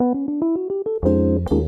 Hello,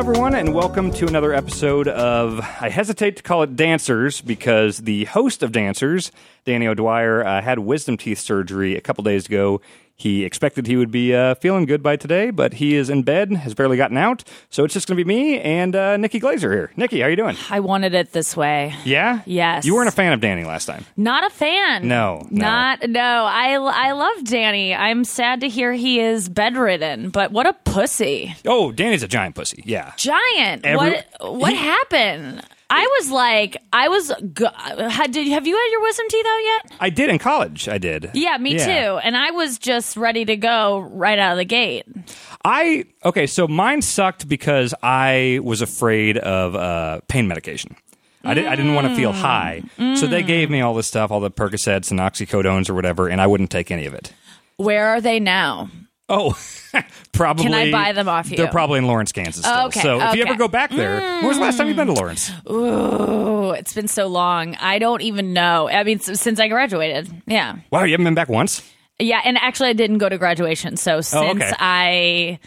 everyone, and welcome to another episode of. I hesitate to call it Dancers because the host of Dancers, Danny O'Dwyer, uh, had wisdom teeth surgery a couple days ago. He expected he would be uh, feeling good by today, but he is in bed, has barely gotten out. So it's just going to be me and uh, Nikki Glazer here. Nikki, how are you doing? I wanted it this way. Yeah. Yes. You weren't a fan of Danny last time. Not a fan. No, no. Not no. I I love Danny. I'm sad to hear he is bedridden, but what a pussy. Oh, Danny's a giant pussy. Yeah. Giant. Every- what what he- happened? I was like, I was. Had, did have you had your wisdom teeth out yet? I did in college. I did. Yeah, me too. And I was just ready to go right out of the gate. I okay, so mine sucked because I was afraid of uh, pain medication. I, did, I didn't want to feel high, so they gave me all this stuff, all the Percocets and oxycodones or whatever, and I wouldn't take any of it. Where are they now? Oh, probably. Can I buy them off you? They're probably in Lawrence, Kansas. Still. Okay, So if you ever go back there, when was the last time you've been to Lawrence? Oh, it's been so long. I don't even know. I mean, since I graduated. Yeah. Wow, you haven't been back once. Yeah, and actually, I didn't go to graduation. So oh, since Oh, okay. I,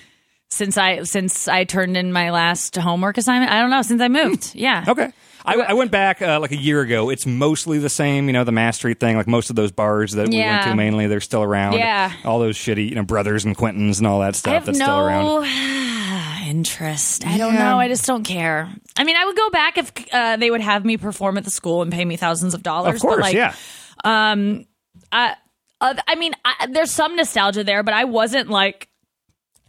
since I, since I turned in my last homework assignment, I don't know. Since I moved, yeah. Okay. I, I went back uh, like a year ago. It's mostly the same, you know, the Mass Street thing. Like most of those bars that we went Yeah. to, mainly they're still around. Yeah. all those shitty, you know, Brothers and Quintons and all that I stuff have that's still around. no interest. I don't know. I just don't care. I mean, I would go back if uh, they would have me perform at the school and pay me thousands of dollars. Of course, but like, yeah. I, uh, I mean, I, there's some nostalgia there, but I wasn't like.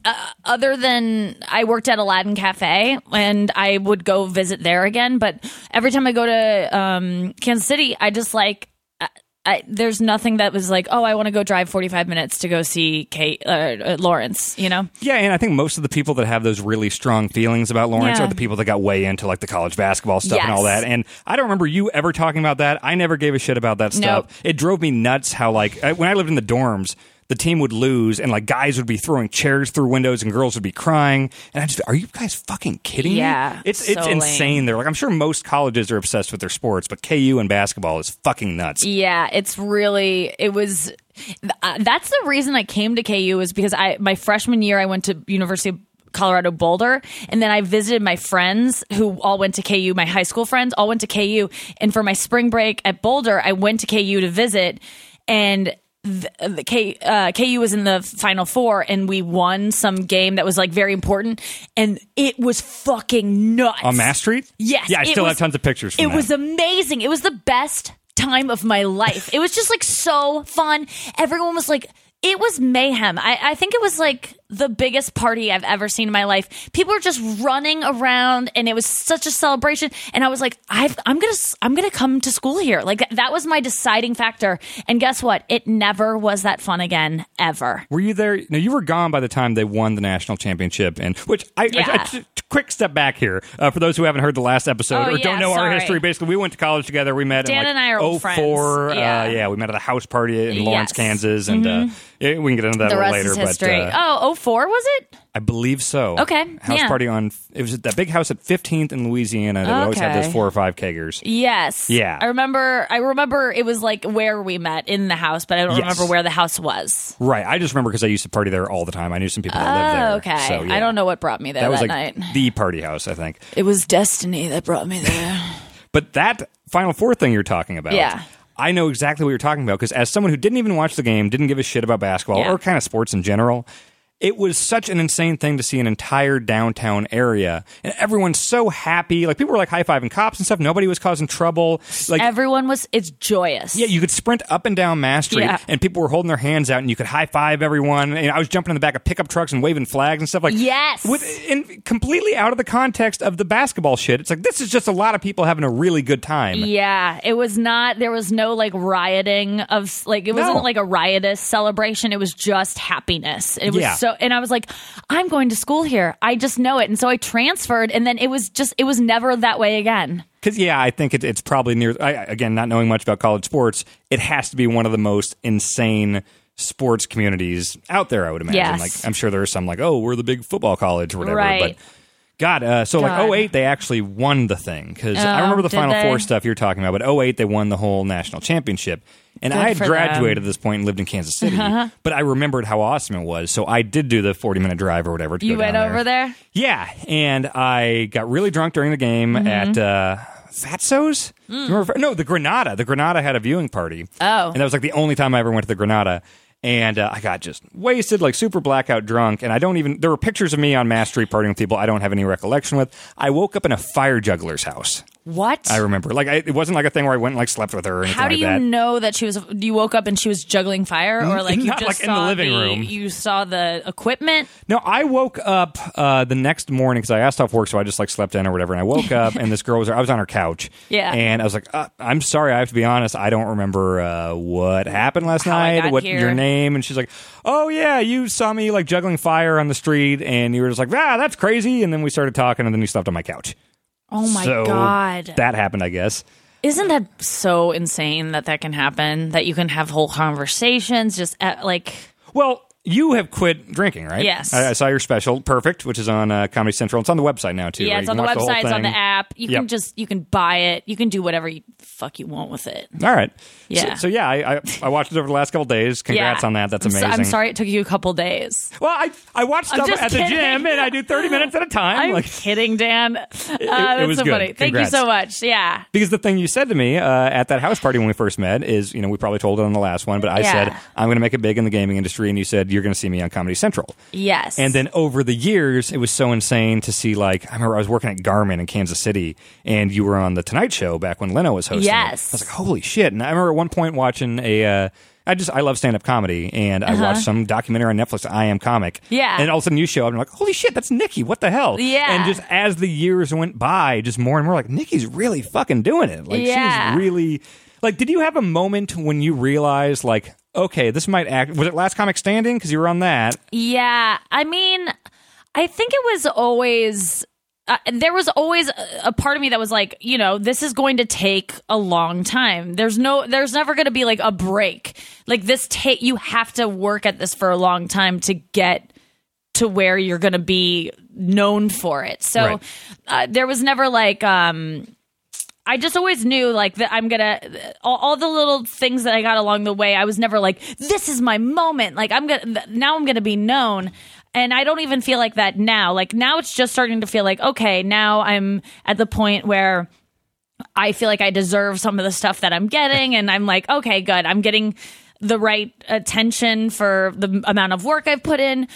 Uh, other than I worked at Aladdin Cafe and I would go visit there again, but every time I go to um, Kansas City, I just like I, there's nothing that was like, oh, I want to go drive 45 minutes to go see Kate uh, uh, Lawrence. You know, Yeah, and I think most of the people that have those really strong feelings about Lawrence Yeah. are the people that got way into like the college basketball stuff and all that. And I don't remember you ever talking about that. I never gave a shit about that stuff. Nope. It drove me nuts how like I, when I lived in the dorms. The team would lose, and like guys would be throwing chairs through windows, and girls would be crying. And I just, are you guys fucking kidding Yeah, me? It's it's insane. lame. There, like I'm sure most colleges are obsessed with their sports, but KU and basketball is fucking nuts. Yeah, it's really it was. Uh, that's the reason I came to KU is because I my freshman year I went to University of Colorado Boulder, and then I visited my friends who all went to KU. My high school friends all went to KU, and for my spring break at Boulder, I went to KU to visit, and. The, the K, uh, KU was in the final four and we won some game that was like very important and it was fucking nuts On Mass Street? Yes. Yeah, I still was- have tons of pictures from It that. was amazing. It was the best time of my life. It was just like so fun. Everyone was like, it was mayhem. I, I think it was like the biggest party I've ever seen in my life. People were just running around, and it was such a celebration. And I was like, I've, I'm gonna, I'm gonna come to school here. Like that, was my deciding factor. And guess what? It never was that fun again, ever. Were you there? No, you were gone by the time they won the national championship. And which I, I- Yeah. I- t- quick step back here uh, for those who haven't heard the last episode Oh, or don't yeah, know our history. Basically, we went to college together. We met Dan in like and I are old 04. friends. Uh, Yeah. yeah, we met at a house party in Lawrence, Yes. Mm-hmm. Kansas, and uh, yeah, we can get into that The rest later. is history. But uh, oh, 04 was it? I believe so. Okay, house yeah. party on it was at that big house at 15th in Louisiana. That always had those four or five keggers. Yes. Yeah. I remember I remember it was like where we met in the house, but I don't Yes. remember where the house was. Right. I just remember because I used to party there all the time. I knew some people that lived there. Oh, okay. So, yeah. I don't know what brought me there That that, was like night. the party house, I think. It was destiny that brought me there. But that Final Four thing you're talking about, Yeah. I know exactly what you're talking about because as someone who didn't even watch the game, didn't give a shit about basketball Yeah. or kind of sports in general, it was such an insane thing to see an entire downtown area and everyone's so happy. Like people were like high fiving cops and stuff. Nobody was causing trouble. Like Everyone was it's joyous. yeah, you could sprint up and down Mass Street, Yeah. and people were holding their hands out, and you could high five everyone. And I was jumping in the back of pickup trucks and waving flags and stuff like Yes. with in, completely out of the context of the basketball shit. It's like this is just a lot of people having a really good time. Yeah, it was not. There was no like rioting of like it wasn't No. like a riotous celebration. It was just happiness. It was Yeah. so, and I was like, I'm going to school here. I just know it, and so I transferred, and then it was just it was never that way again. Because yeah, I think it, it's probably near. I, again, not knowing much about college sports, it has to be one of the most insane sports communities out there. I would imagine. Yes. Like I'm sure there are some like, oh, we're the big football college or whatever. Right. But God, uh, so God. like 08, they actually won the thing because I Oh, remember the Final they? Four stuff you're talking about. But 08, they won the whole national championship, and Good I had graduated them. at this point and lived in Kansas City. But I remembered how awesome it was, so I did do the 40 minute drive or whatever. To You went over there? yeah, and I got really drunk during the game Mm-hmm. at uh, Fatso's. You Remember, no, the Granada. The Granada had a viewing party. Mm. Oh. and that was like the only time I ever went to the Granada. And uh, I got just wasted, like super blackout drunk. And I don't even. There were pictures of me on Mass Street partying with people I don't have any recollection with. I woke up in a fire juggler's house. What? I remember. Like I, it wasn't like a thing where I went and like slept with her or anything How do like you that. know that she was? You woke up and she was juggling fire, or like you Not, just like, in the saw living room. You saw the equipment. No, I woke up uh, the next morning because I asked off work, so I just like slept in or whatever. And I woke up and this girl was. I was on her couch. Yeah. And I was like, uh, "I'm sorry, I have to be honest. I don't remember uh, what happened last How night. What here." your name?" And she's like, "Oh yeah, you saw me like juggling fire on the street, and you were just like, ah, that's crazy." And then we started talking, and then you slept on my couch. Oh my so god! that happened, I guess. Isn't that so insane that that can happen? That you can have whole conversations just at, like Well, you have quit drinking, right? Yes. I, I saw your special, Perfect, which is on uh, Comedy Central. It's on the website now too. yeah, it's on the can watch whole website, it's on the app. You Yep. can just you can buy it. You can do whatever you fuck you want with it. All right. Yeah. So, so yeah, I, I I watched it over the last couple days. Congrats yeah. on that. That's I'm so- amazing. I'm sorry it took you a couple days. Well, I I watched stuff at the gym and I do thirty minutes at a time. I'm like kidding, Dan. Uh, that's was so good. funny. Thank you so much. Yeah. because the thing you said to me uh, at that house party when we first met is, you know, we probably told it on the last one, but I Yeah. said I'm going to make it big in the gaming industry, and you said you're going to see me on Comedy Central. Yes. And then over the years, it was so insane to see. Like, I remember I was working at Garmin in Kansas City, and you were on the Tonight Show back when Leno was hosting. it. Yes. I was like, holy shit! And I remember at one point watching a. Uh, I just I love stand up comedy, and I watched some documentary on Netflix. I am comic. Uh-huh. Yeah. And all of a sudden you show up, and I'm like, holy shit, that's Nikki. What the hell? Yeah. And just as the years went by, just more and more like Nikki's really fucking doing it. Like Yeah. she's really like. Did you have a moment when you realized like? Okay, this might act. Was it Last Comic Standing? Because you were on that. Yeah, I mean, I think it was always. Uh, there was always a, a part of me that was like, you know, this is going to take a long time. There's no, there's never going to be like a break. Like this, take you have to work at this for a long time to get to where you're going to be known for it. So Right. uh, there was never like, um, I just always knew like that I'm gonna all, all the little things that I got along the way. I was never like this is my moment. Like I'm gonna now I'm gonna be known, and I don't even feel like that now. Like now it's just starting to feel like okay, now I'm at the point where I feel like I deserve some of the stuff that I'm getting, and I'm like okay, good. I'm getting the right attention for the amount of work I've put in.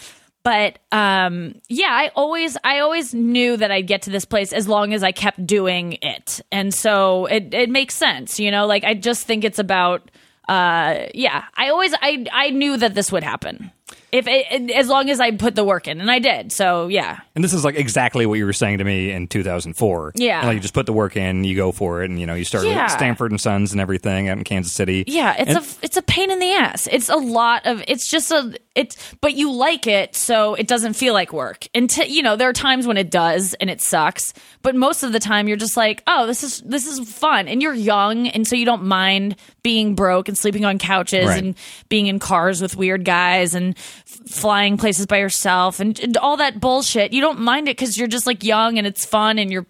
But um, yeah, I always I always knew that I'd get to this place as long as I kept doing it, and so it it makes sense, you know. Like I just think it's about uh, yeah. I always I I knew that this would happen if it, as long as I put the work in, and I did. So yeah, And this is like exactly what you were saying to me in 2004. Yeah. And, like you just put the work in, you go for it, and you know you start Yeah. with Stanford and Sons and everything out in Kansas City. yeah. It's And- a it's a pain in the ass. It's a lot of it's just a it's but you like it, so it doesn't feel like work. And t- you know there are times when it does and it sucks, but most of the time you're just like, oh, this is this is fun, and you're young, and so you don't mind being broke and sleeping on couches Right. and being in cars with weird guys and flying places by yourself and, and all that bullshit. You don't mind it because you're just like young and it's fun and you're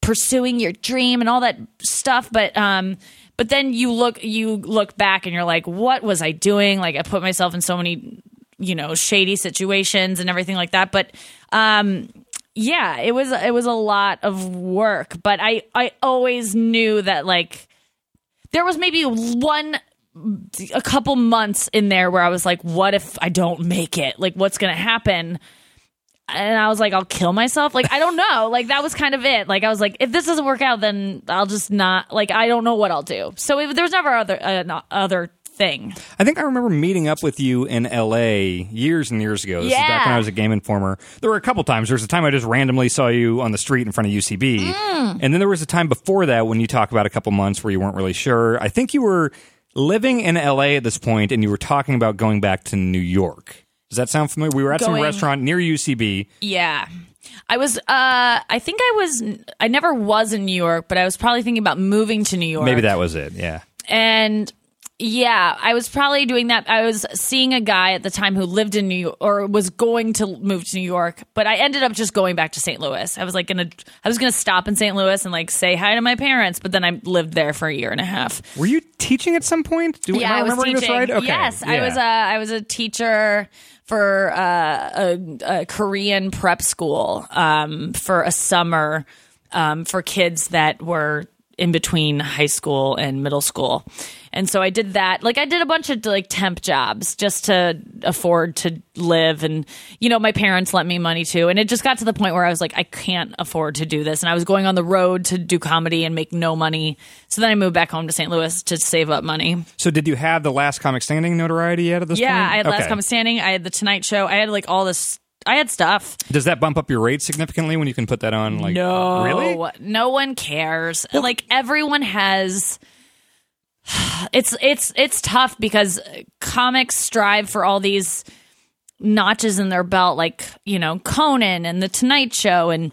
pursuing your dream and all that stuff. But um, but then you look you look back and you're like, what was I doing? Like I put myself in so many you know shady situations and everything like that. But um, yeah, it was it was a lot of work. But I I always knew that like there was maybe one a couple months in there where I was like, what if I don't make it? Like, what's going to happen? And I was like, I'll kill myself. Like, I don't know. Like, that was kind of it. Like, I was like, if this doesn't work out, then I'll just not, like, I don't know what I'll do. So it, there was never other, uh, other thing. I think I remember meeting up with you in L.A. years and years ago. This is back Yeah. when I was a Game Informer. There were a couple times. There was a time I just randomly saw you on the street in front of UCB, Mm. and then there was a time before that when you talk about a couple months where you weren't really sure. I think you were living in L.A. at this point, and you were talking about going back to New York. Does that sound familiar? We were at some restaurant near UCB. Yeah. I was, uh, I think I was, I never was in New York, but I was probably thinking about moving to New York. Maybe that was it. Yeah. and Yeah, I was probably doing that. I was seeing a guy at the time who lived in New York or was going to move to New York, but I ended up just going back to St. Louis. I was like gonna I was gonna stop in St. Louis and like say hi to my parents, but then I lived there for a year and a half. Were you teaching at some point? Do yeah, I, I was teaching. right? Okay. Yes, I was a I was a teacher for uh, a, a Korean prep school um, for a summer um, for kids that were in between high school and middle school. And so I did that. Like I did a bunch of like temp jobs just to afford to live and you know my parents lent me money too and it just got to the point where I was like I can't afford to do this and I was going on the road to do comedy and make no money. So then I moved back home to St. Louis to save up money. So did you have the last comic standing notoriety yet at this point? Yeah, point? I had Last Okay. Comic Standing. I had The Tonight Show. I had like all this. I had stuff. Does that bump up your rate significantly when you can put that on? Like, uh, no, really? no one cares. like everyone has. It's it's it's tough because comics strive for all these notches in their belt, like you know Conan and The Tonight Show and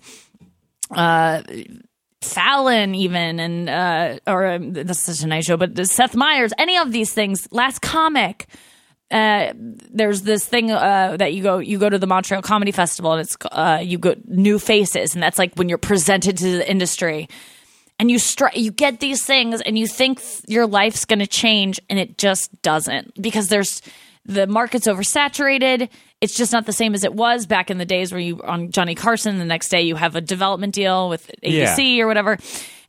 uh, Fallon, even and uh, or um, that's The Tonight Show, but Seth Meyers, any of these things. Last comic. Uh, there's this thing uh, that you go you go to the Montreal Comedy Festival and it's uh, you go new faces and that's like when you're presented to the industry and you stri- you get these things and you think th- your life's going to change and it just doesn't because there's the market's oversaturated. It's just not the same as it was back in the days where you on Johnny Carson the next day you have a development deal with ABC or whatever.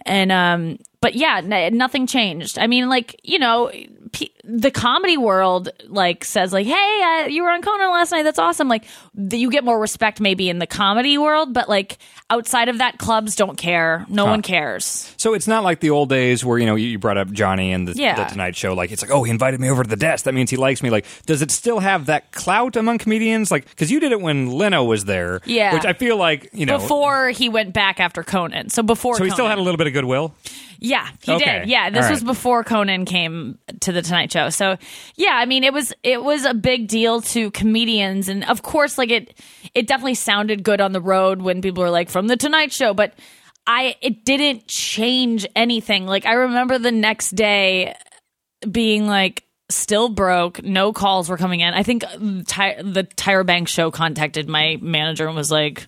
And um but yeah n- nothing changed i mean like you know p- the comedy world like says like hey uh, you were on conan last night that's awesome like th- you get more respect maybe in the comedy world but like outside of that clubs don't care no one cares So it's not like the old days where you know you brought up Johnny and the, Yeah. the Tonight Show. Like it's like, oh, he invited me over to the desk. That means he likes me. Like, does it still have that clout among comedians? Like, because you did it when Leno was there. Yeah. Which I feel like you know. before he went back after conan so before so he still had a little bit of goodwill. Yeah, he Okay. did. Yeah, this All was before Conan came to the Tonight Show. So, yeah, I mean, it was it was a big deal to comedians, and of course, like it it definitely sounded good on the road when people were like from the Tonight Show, but I it didn't change anything. Like I remember the next day being like still broke no calls were coming in i think uh, Ty- the tyra banks show contacted my manager and was like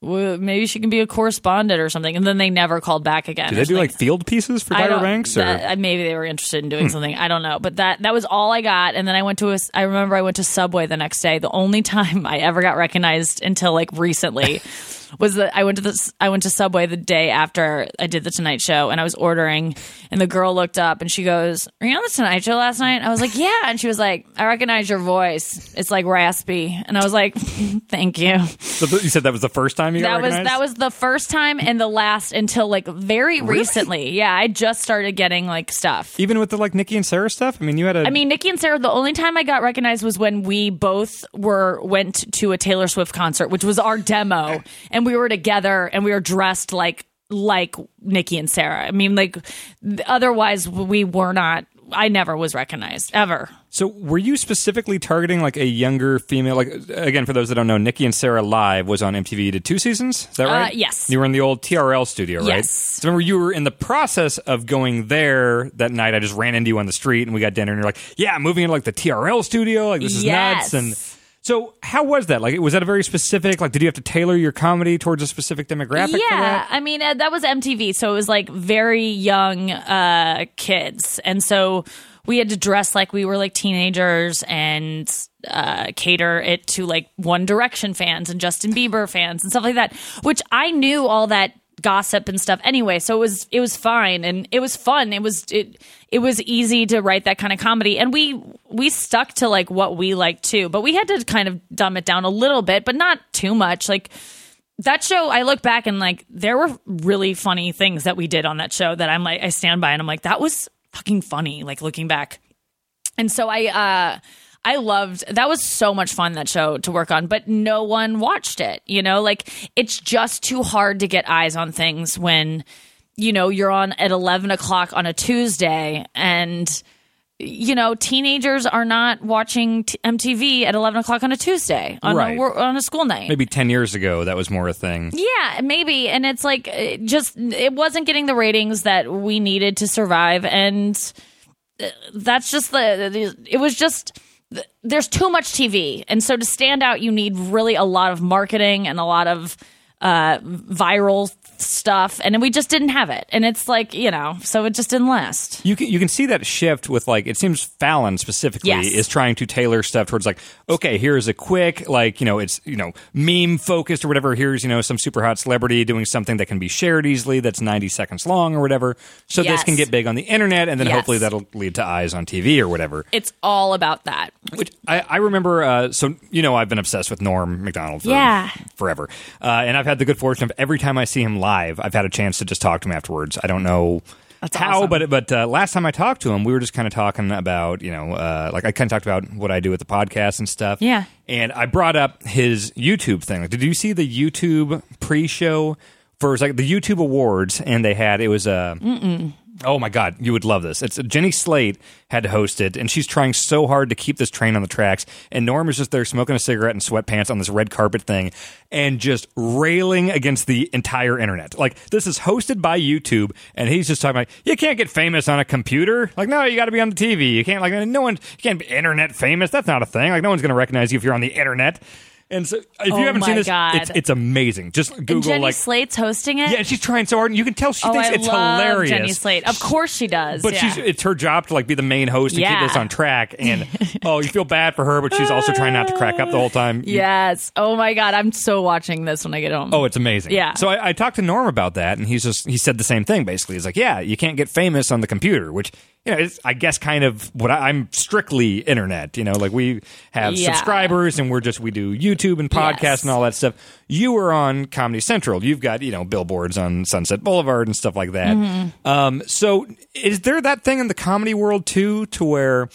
well, maybe she can be a correspondent or something and then they never called back again Do they do like- field pieces for Tyra Banks? Or Hmm. that- uh, maybe they were interested in doing something. I don't know, but that that was all I got. And then I went to a. I remember I went to Subway the next day. The only time I ever got recognized until like recently was that I went to the I went to Subway the day after I did the Tonight Show, and I was ordering, and the girl looked up and she goes, "Are you on the Tonight Show last night?" I was like, "Yeah," and she was like, "I recognize your voice. It's like raspy," and I was like, "Thank you." So you said that was the first time you got that was recognized? that was the first time and the last until like very recently. Yeah, I just started getting like stuff. even with the like Nikki and Sarah stuff. I mean, you had a. I mean, Nikki and Sarah. The only time I got recognized was when we both were went to a Taylor Swift concert, which was our demo, and we were together and we were dressed like like Nikki and Sarah. I mean, like otherwise we were not. I never was recognized ever. So, were you specifically targeting like a younger female? Like, again, for those that don't know, Nikki and Sarah Live was on MTV. You did two seasons. Is that uh, right? yes. You were in the old TRL studio, right? Yes. So, remember, you were in the process of going there that night. I just ran into you on the street and we got dinner, and you're like, "Yeah, moving into like the TRL studio. Like, this is Yes. nuts." And so, how was that? Like, was that a very specific? Like, did you have to tailor your comedy towards a specific demographic? for Yeah? I mean uh, that was MTV, so it was like very young uh, kids, and so we had to dress like we were like teenagers and uh, cater it to like One Direction fans and Justin Bieber fans and stuff like that. Which I knew all that gossip and stuff. Anyway, so it was it was fine and it was fun. It was it it was easy to write that kind of comedy, and we we stuck to like what we liked too, but we had to kind of dumb it down a little bit, but not too much, like that show i look back and like there were really funny things that we did on that show that i'm like i stand by and i'm like that was fucking funny like looking back. And so i uh I loved that was so much fun that show to work on, but no one watched it. You know, like it's just too hard to get eyes on things when you know you're on at eleven o'clock on a Tuesday, and you know teenagers are not watching t- MTV at eleven o'clock on a Tuesday on Right. a on a school night. Maybe ten years ago, that was more a thing. Yeah, maybe. And it's like it just it wasn't getting the ratings that we needed to survive and uh, that's just the it was just there's too much TV, and so to stand out, you need really a lot of marketing and a lot of uh, viral stuff, and we just didn't have it. And it's like you know, so it just didn't last. You can you can see that shift with like it seems Fallon specifically Yes. is trying to tailor stuff towards like okay here's a quick like you know it's you know meme focused or whatever here's you know some super hot celebrity doing something that can be shared easily that's 90 seconds long or whatever so this can get big on the internet and then Yes. hopefully that'll lead to eyes on TV or whatever It's all about that. Which I, I remember. Uh, so you know, I've been obsessed with Norm Macdonald for Yeah. forever, uh, and I've had the good fortune of every time I see him live, I've had a chance to just talk to him afterwards. I don't know. That's how, awesome. but but uh, last time I talked to him, we were just kind of talking about you know, uh, like I kind of talked about what I do with the podcast and stuff. Yeah. and I brought up his YouTube thing. Like, did you see the YouTube pre-show for like the YouTube Awards? And they had it was a. Oh my God, you would love this. It's Jenny Slate had to host it, and she's trying so hard to keep this train on the tracks. And Norm is just there smoking a cigarette and sweatpants on this red carpet thing, and just railing against the entire internet. Like this is hosted by YouTube, and he's just talking like, you can't get famous on a computer. Like no, you got to be on the TV. You can't like no one. You can't be internet famous. That's not a thing. Like no one's going to recognize you if you're on the internet. And so, if Oh you haven't seen this, God. it's it's amazing. Just Google and Jenny like. Slate's hosting it. yeah, she's trying so hard, and you can tell she oh, thinks I it's love hilarious. Jenny Slate. Of course she does. But yeah. she's it's her job to like be the main host and Yeah. keep this on track. And oh, you feel bad for her, but she's also trying not to crack up the whole time. You- yes. Oh my god, I'm so watching this when I get home. Oh, it's amazing. Yeah. So I, I talked to Norm about that, and he's just he said the same thing. Basically, he's like, "Yeah, you can't get famous on the computer," which you know, I guess kind of what I, I'm strictly internet. You know, like we have Yeah. subscribers, and we're just we do YouTube and podcasts Yes. and all that stuff. You are on Comedy Central. You've got you know billboards on Sunset Boulevard and stuff like that. Mm-hmm. Um, so is there that thing in the comedy world too, to where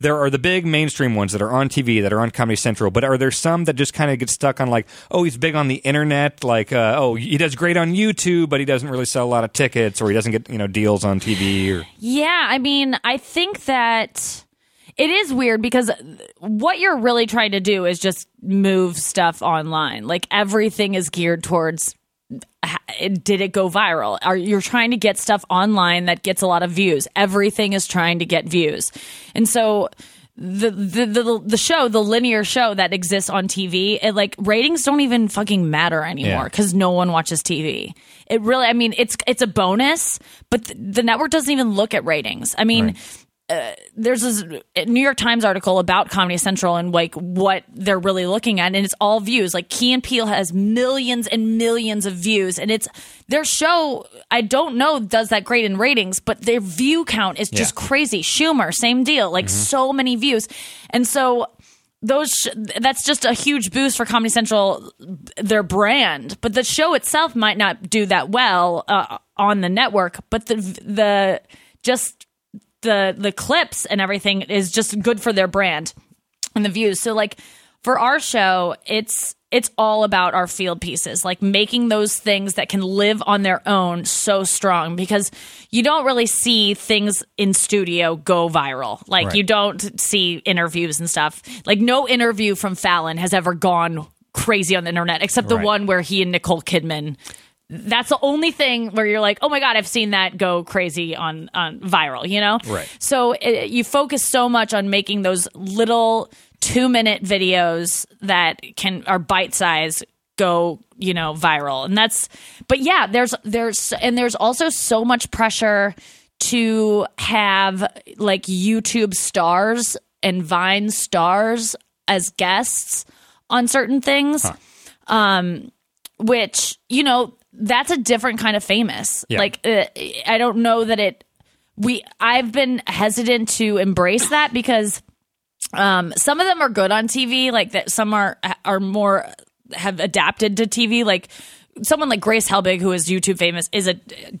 there are the big mainstream ones that are on TV that are on Comedy Central, but are there some that just kind of get stuck on like, oh, he's big on the internet, like, uh, oh, he does great on YouTube, but he doesn't really sell a lot of tickets, or he doesn't get you know deals on TV, or Yeah, I mean, I think that it is weird because what you're really trying to do is just move stuff online. Like everything is geared towards did it go viral? Are you're trying to get stuff online that gets a lot of views? Everything is trying to get views. And so the, the the the show, the linear show that exists on TV, it like ratings don't even fucking matter anymore Yeah. because no one watches TV. It really, I mean, it's it's a bonus, but th- the network doesn't even look at ratings. I mean, uh, there's this New York Times article about Comedy Central and like what they're really looking at, and it's all views. Like Key and Peele has millions and millions of views, and it's their show. I don't know does that great in ratings, but their view count is just Yeah. crazy. Schumer, same deal, like so many views, and so those sh- that's just a huge boost for Comedy Central, their brand. But the show itself might not do that well uh, on the network. But the the just the the clips and everything is just good for their brand and the views. So like for our show, it's it's all about our field pieces, like making those things that can live on their own so strong because you don't really see things in studio go viral. Like Right. you don't see interviews and stuff. Like no interview from Fallon has ever gone crazy on the internet except the Right. one where he and Nicole Kidman that's the only thing where you're like, oh my god, I've seen that go crazy on on viral, you know? Right. So it, you focus so much on making those little two minute videos that can are bite size go you know viral and that's but yeah there's there's and there's also so much pressure to have like youtube stars and vine stars as guests on certain things um which you know that's a different kind of famous Yeah. like uh, i don't know that it we i've been hesitant to embrace that because um some of them are good on tv like that some are are more have adapted to tv like someone like grace helbig who is youtube famous is a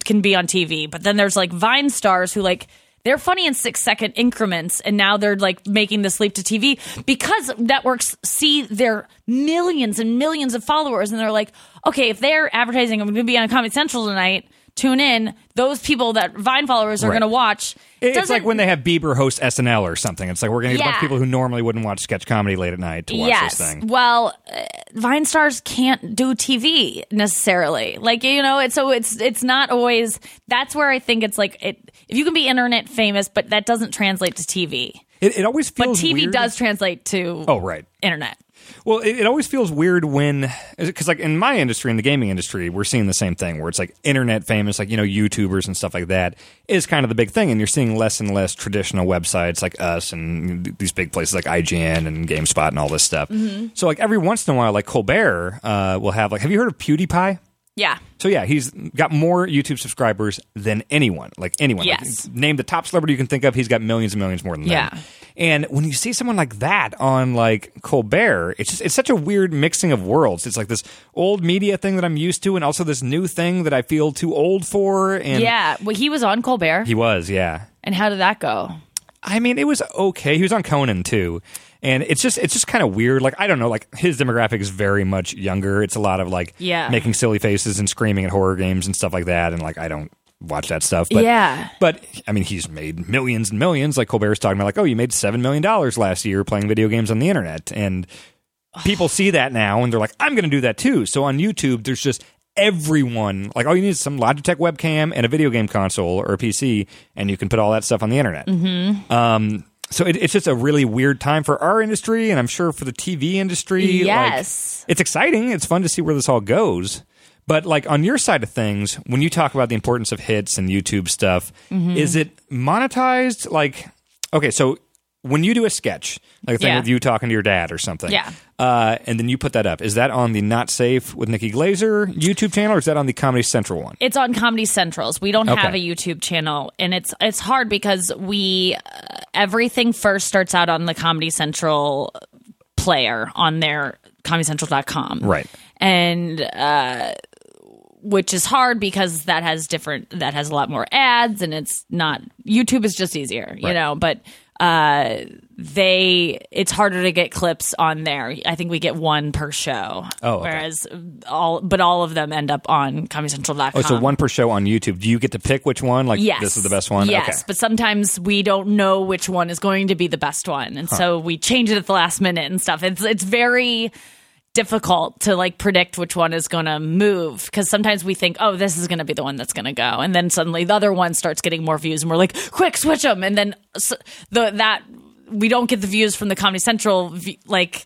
can be on tv but then there's like vine stars who like they're funny in six second increments and now they're like making this leap to tv because networks see their millions and millions of followers and they're like okay if they're advertising i'm going to be on comedy central tonight tune in, those people that Vine followers are Right. going to watch. It's like when they have Bieber host SNL or something. It's like we're going to get a bunch of people who normally wouldn't watch sketch comedy late at night to watch yes. this thing. Well, uh, Vine stars can't do TV necessarily. Like you know, it's so it's it's not always. That's where I think it's like it. If you can be internet famous, but that doesn't translate to TV. It, it always feels. But TV weird. does translate to Oh, right. internet. Well, it, it always feels weird when, because like in my industry, in the gaming industry, we're seeing the same thing where it's like internet famous, like, you know, YouTubers and stuff like that is kind of the big thing. And you're seeing less and less traditional websites like us and these big places like IGN and GameSpot and all this stuff. So, like, every once in a while, like Colbert uh, will have, like, have you heard of PewDiePie? Yeah. So yeah, he's got more YouTube subscribers than anyone, like anyone. Like, Yes. name the top celebrity you can think of. He's got millions and millions more than that. Yeah. them. And when you see someone like that on like Colbert, it's just it's such a weird mixing of worlds. It's like this old media thing that I'm used to, and also this new thing that I feel too old for. And Yeah. Well, he was on Colbert. he was, yeah. and how did that go? I mean, it was okay. He was on Conan too. And it's just it's just kind of weird. Like I don't know, like his demographic is very much younger. It's a lot of like Yeah. making silly faces and screaming at horror games and stuff like that. And like I don't watch that stuff. But Yeah. But I mean, he's made millions and millions. Like Colbert's talking about, like, oh, you made seven million dollars last year playing video games on the internet, and people see that now and they're like, I'm going to do that too. So on YouTube, there's just everyone like all you need is some Logitech webcam and a video game console or a PC, and you can put all that stuff on the internet. Mm-hmm. Um, so it, it's just a really weird time for our industry, and I'm sure for the TV industry. like, Yes. it's exciting. It's fun to see where this all goes. But like on your side of things, when you talk about the importance of hits and YouTube stuff, Mm-hmm. is it monetized? Like, okay, so when you do a sketch, like a thing Yeah. with you talking to your dad or something, Yeah. uh, and then you put that up, is that on the Not Safe with Nikki Glazer YouTube channel, or is that on the Comedy Central one? It's on Comedy Centrals. We don't have a YouTube channel, and it's it's hard because we uh, everything first starts out on the Comedy Central player on their ComedyCentral.com, Right. And uh, which is hard because that has different that has a lot more ads, and it's not YouTube is just easier, you Right. know, but. Uh, they it's harder to get clips on there. I think we get one per show. Oh, okay. whereas all but all of them end up on ComedyCentral.com. Oh, so one per show on YouTube. Do you get to pick which one? Like, Yes. this is the best one? Yes, Okay. but sometimes we don't know which one is going to be the best one, and so we change it at the last minute and stuff. It's it's very difficult to like predict which one is going to move because sometimes we think, oh, this is going to be the one that's going to go, and then suddenly the other one starts getting more views, and we're like, quick, switch them, and then s- the that we don't get the views from the Comedy Central like.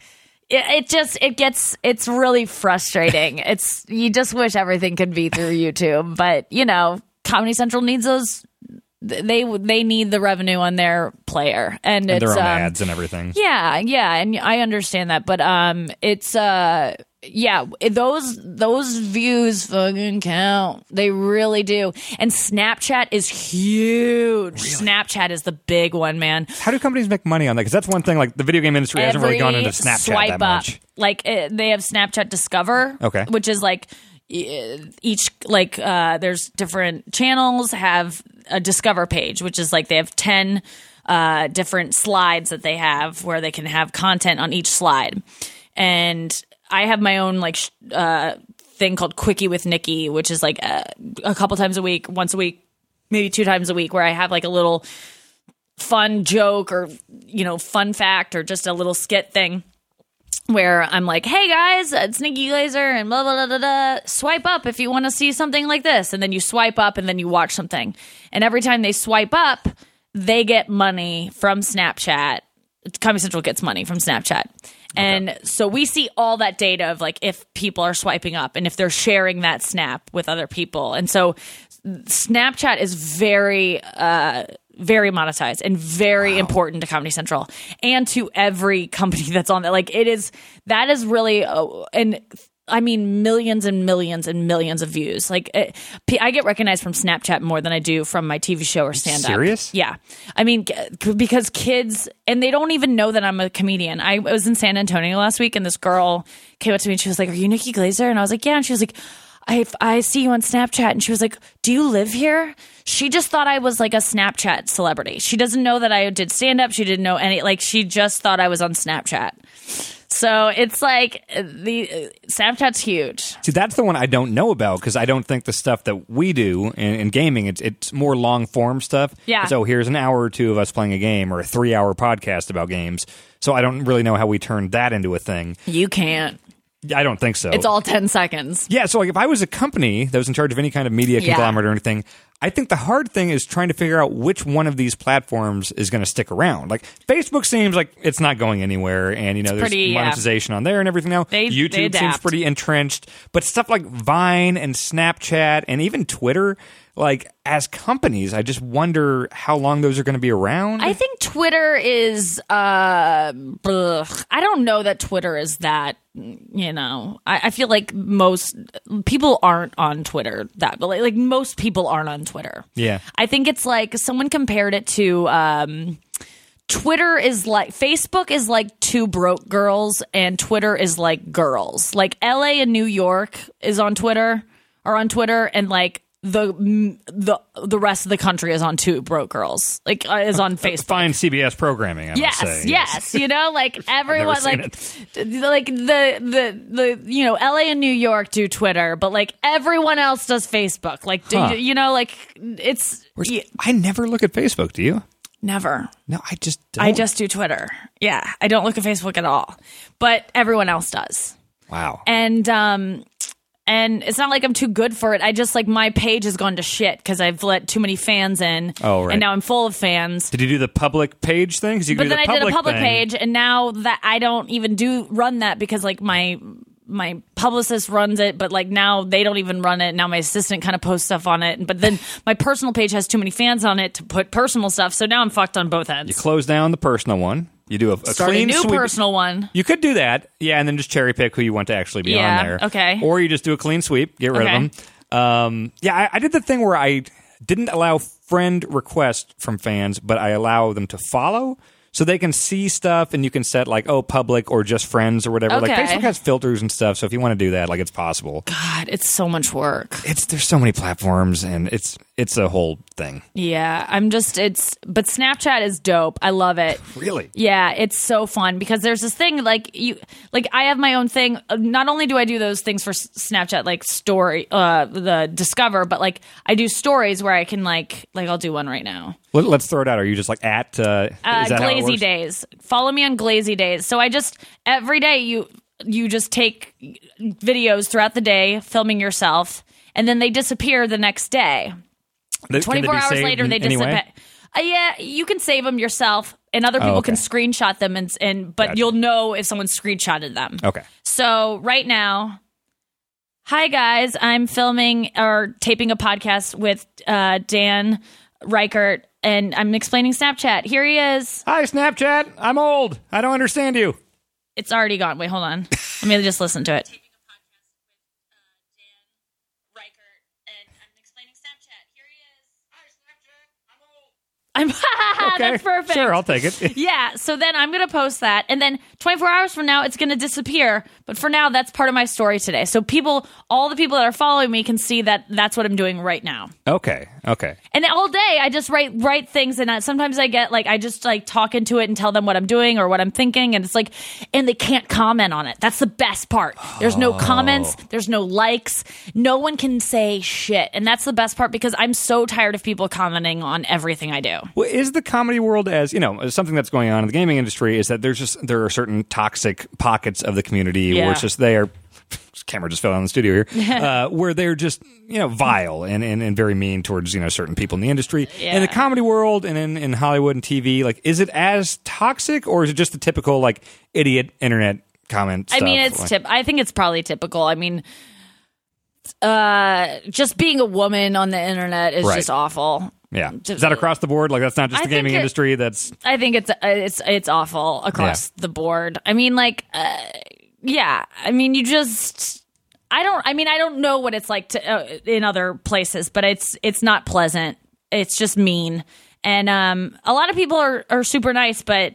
It, it just it gets it's really frustrating. it's you just wish everything could be through YouTube, but you know, Comedy Central needs those they they need the revenue on their player and, And it's their own um, ads and everything. yeah yeah and i understand that but um it's uh yeah those those views fucking count they really do and snapchat is huge snapchat is the big one man How do companies make money on that? Because that's one thing. Like the video game industry hasn't really gone into Snapchat swipe that up, much. Like uh, they have Snapchat Discover, Okay. which is like each like uh, there's different channels have a Discover page, which is like they have ten uh, different slides that they have where they can have content on each slide, and I have my own like sh- uh, thing called Quickie with Nikki, which is like uh, a couple times a week, once a week, maybe two times a week, where I have like a little fun joke or you know fun fact or just a little skit thing where I'm like, "Hey guys, it's Nikki Glazer and blah blah blah blah." blah. Swipe up if you want to see something like this, and then you swipe up and then you watch something. And every time they swipe up, they get money from Snapchat. Comedy Central gets money from Snapchat. And so we see all that data of like if people are swiping up and if they're sharing that snap with other people. And so Snapchat is very uh very monetized and very important to Comedy Central and to every company that's on there. Like it is that is really uh, and I mean millions and millions and millions of views. Like it, I get recognized from Snapchat more than I do from my TV show or stand up. serious? Yeah. I mean because kids and they don't even know that I'm a comedian. I was in San Antonio last week and this girl came up to me and she was like, "Are you Nikki Glazer?" And I was like, "Yeah." And she was like, I, I see you on Snapchat. And she was like, Do you live here? She just thought I was like a Snapchat celebrity. She doesn't know that I did stand up. She didn't know any, like, she just thought I was on Snapchat. So it's like uh, the uh, Snapchat's huge. See, that's the one I don't know about because I don't think the stuff that we do in, in gaming it's it's more long form stuff. Yeah. So here's an hour or two of us playing a game or a three hour podcast about games. So I don't really know how we turned that into a thing. You can't. I don't think so. It's all 10 seconds. Yeah, so like if I was a company that was in charge of any kind of media Yeah. conglomerate or anything, I think the hard thing is trying to figure out which one of these platforms is going to stick around. Like Facebook seems like it's not going anywhere, and you know there's pretty, yeah. monetization on there and everything now. They- they YouTube seems pretty entrenched, but stuff like Vine and Snapchat and even Twitter, like as companies, I just wonder how long those are going to be around. I think Twitter is. Uh, ugh. I don't know that Twitter is that. You know, I, I feel like most people aren't on Twitter. That, but like, like most people aren't on Twitter. Yeah. I think it's like someone compared it to. Um, Twitter is like Facebook is like two broke girls, and Twitter is like girls. Like LA and New York is on Twitter, are on Twitter, and like the the the rest of the country is on two broke girls. Like uh, is on Facebook. Fine CBS programming. I Yes, yes, yes. you know, like everyone, like, like the the the you know, L.A. and New York do Twitter, but like everyone else does Facebook. Like, do Huh. you, you know, like it's Where's- y- I never look at Facebook. Do you? never. No, I just. Don't. I just do Twitter. Yeah, I don't look at Facebook at all, but everyone else does. wow. And um, and it's not like I'm too good for it. I just like my page has gone to shit because I've let too many fans in. Oh, right. And now I'm full of fans. Did you do the public page thing? 'Cause you but then the I did a public thing. page, and now that I don't even do run that because like my my publicist runs it, but like now they don't even run it. Now my assistant kind of posts stuff on it, but then my personal page has too many fans on it to put personal stuff. So now I'm fucked on both ends. You close down the personal one. You do a, a Start a new sweep. personal one. You could do that, yeah, and then just cherry pick who you want to actually be Yeah, on there. okay. Or you just do a clean sweep, get rid Okay. of them. Um, yeah, I, I did the thing where I didn't allow friend requests from fans, but I allow them to follow. So they can see stuff, and you can set like, oh, public or just friends or whatever. Like Facebook has filters and stuff, so if you want to do that, like it's possible. God, it's so much work. It's there's so many platforms, and it's it's a whole thing. Yeah, I'm just it's but Snapchat is dope. I love it. Really? Yeah, it's so fun because there's this thing like you like I have my own thing. Not only do I do those things for Snapchat like story uh the discover, but like I do stories where I can like like I'll do one right now. Let, us throw it out. Are you just like at? Uh, Uh, Glazy? Days. Follow me on Glazy Days. So I just every day you you just take videos throughout the day filming yourself and then they disappear the next day. They- can they 24 hours later they any way? disappear. Uh, yeah, you can save them yourself, and other people Oh, okay. can screenshot them, and and but Gotcha. you'll know if someone screenshotted them. Okay. So right now, hi guys, I'm filming or taping a podcast with uh, Dan Ryckert, and I'm explaining Snapchat. Here he is. Hi, Snapchat. I'm old. I don't understand you. It's already gone. Wait, hold on. Let me just listen to it. I'm that's perfect. Sure, I'll take it. Yeah, so then I'm going to post that. And then 24 hours from now, it's going to disappear. But for now, that's part of my story today. So people, all the people that are following me can see that that's what I'm doing right now. okay. Okay. And all day, I just write write things, and I, sometimes I get like I just like talk into it and tell them what I'm doing or what I'm thinking, and it's like, and they can't comment on it. That's the best part. There's no comments, oh. there's no likes, no one can say shit, and that's the best part because I'm so tired of people commenting on everything I do. Well, is the comedy world as you know something that's going on in the gaming industry? Is that there's just there are certain toxic pockets of the community where it's just they are. Camera just fell down in the studio here. uh, where they're just you know vile and, and, and very mean towards you know certain people in the industry. In the comedy world and in, in Hollywood and TV, like is it as toxic or is it just the typical like idiot internet comment? I mean, it's Like- tip. I think it's probably typical. I mean, uh, just being a woman on the internet is Right. just awful. Yeah, is that across the board? Like that's not just I the gaming it- industry. That's I think it's it's it's awful across the board. I mean, like, uh, yeah. I mean, you just. I don't. I mean, I don't know what it's like to uh, in other places, but it's it's not pleasant. It's just mean, and um, a lot of people are are super nice, but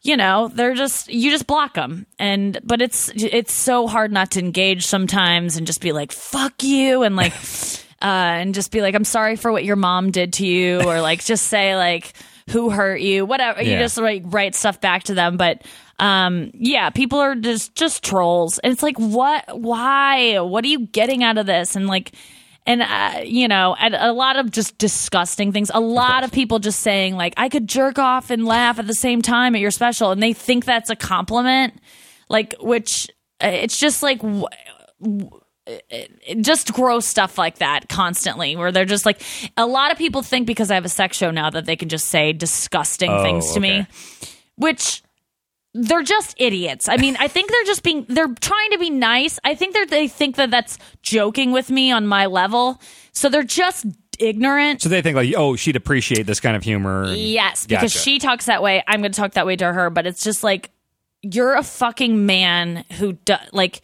you know they're just you just block them, and but it's it's so hard not to engage sometimes and just be like fuck you and like. Uh, and just be like, I'm sorry for what your mom did to you, or like just say like, who hurt you, whatever. You just like write stuff back to them, but um yeah people are just just trolls. And it's like what why? What are you getting out of this? And like and uh, you know and a lot of just disgusting things. A lot of people just saying like i could jerk off and laugh at the same time at your special and they think that's a compliment like which uh, it's just like wh- wh- it- it- Uh, just gross stuff like that constantly where they're just like a lot of people think because i have a sex show now that they can just say disgusting Oh, things to me which they're just idiots. I mean, I think they're just being they're trying to be nice. I think that they think that that's joking with me on my level. So they're just ignorant. So they think like, oh, she'd appreciate this kind of humor. Yes, because Gotcha. she talks that way. I'm going to talk that way to her, but it's just like you're a fucking man who do, like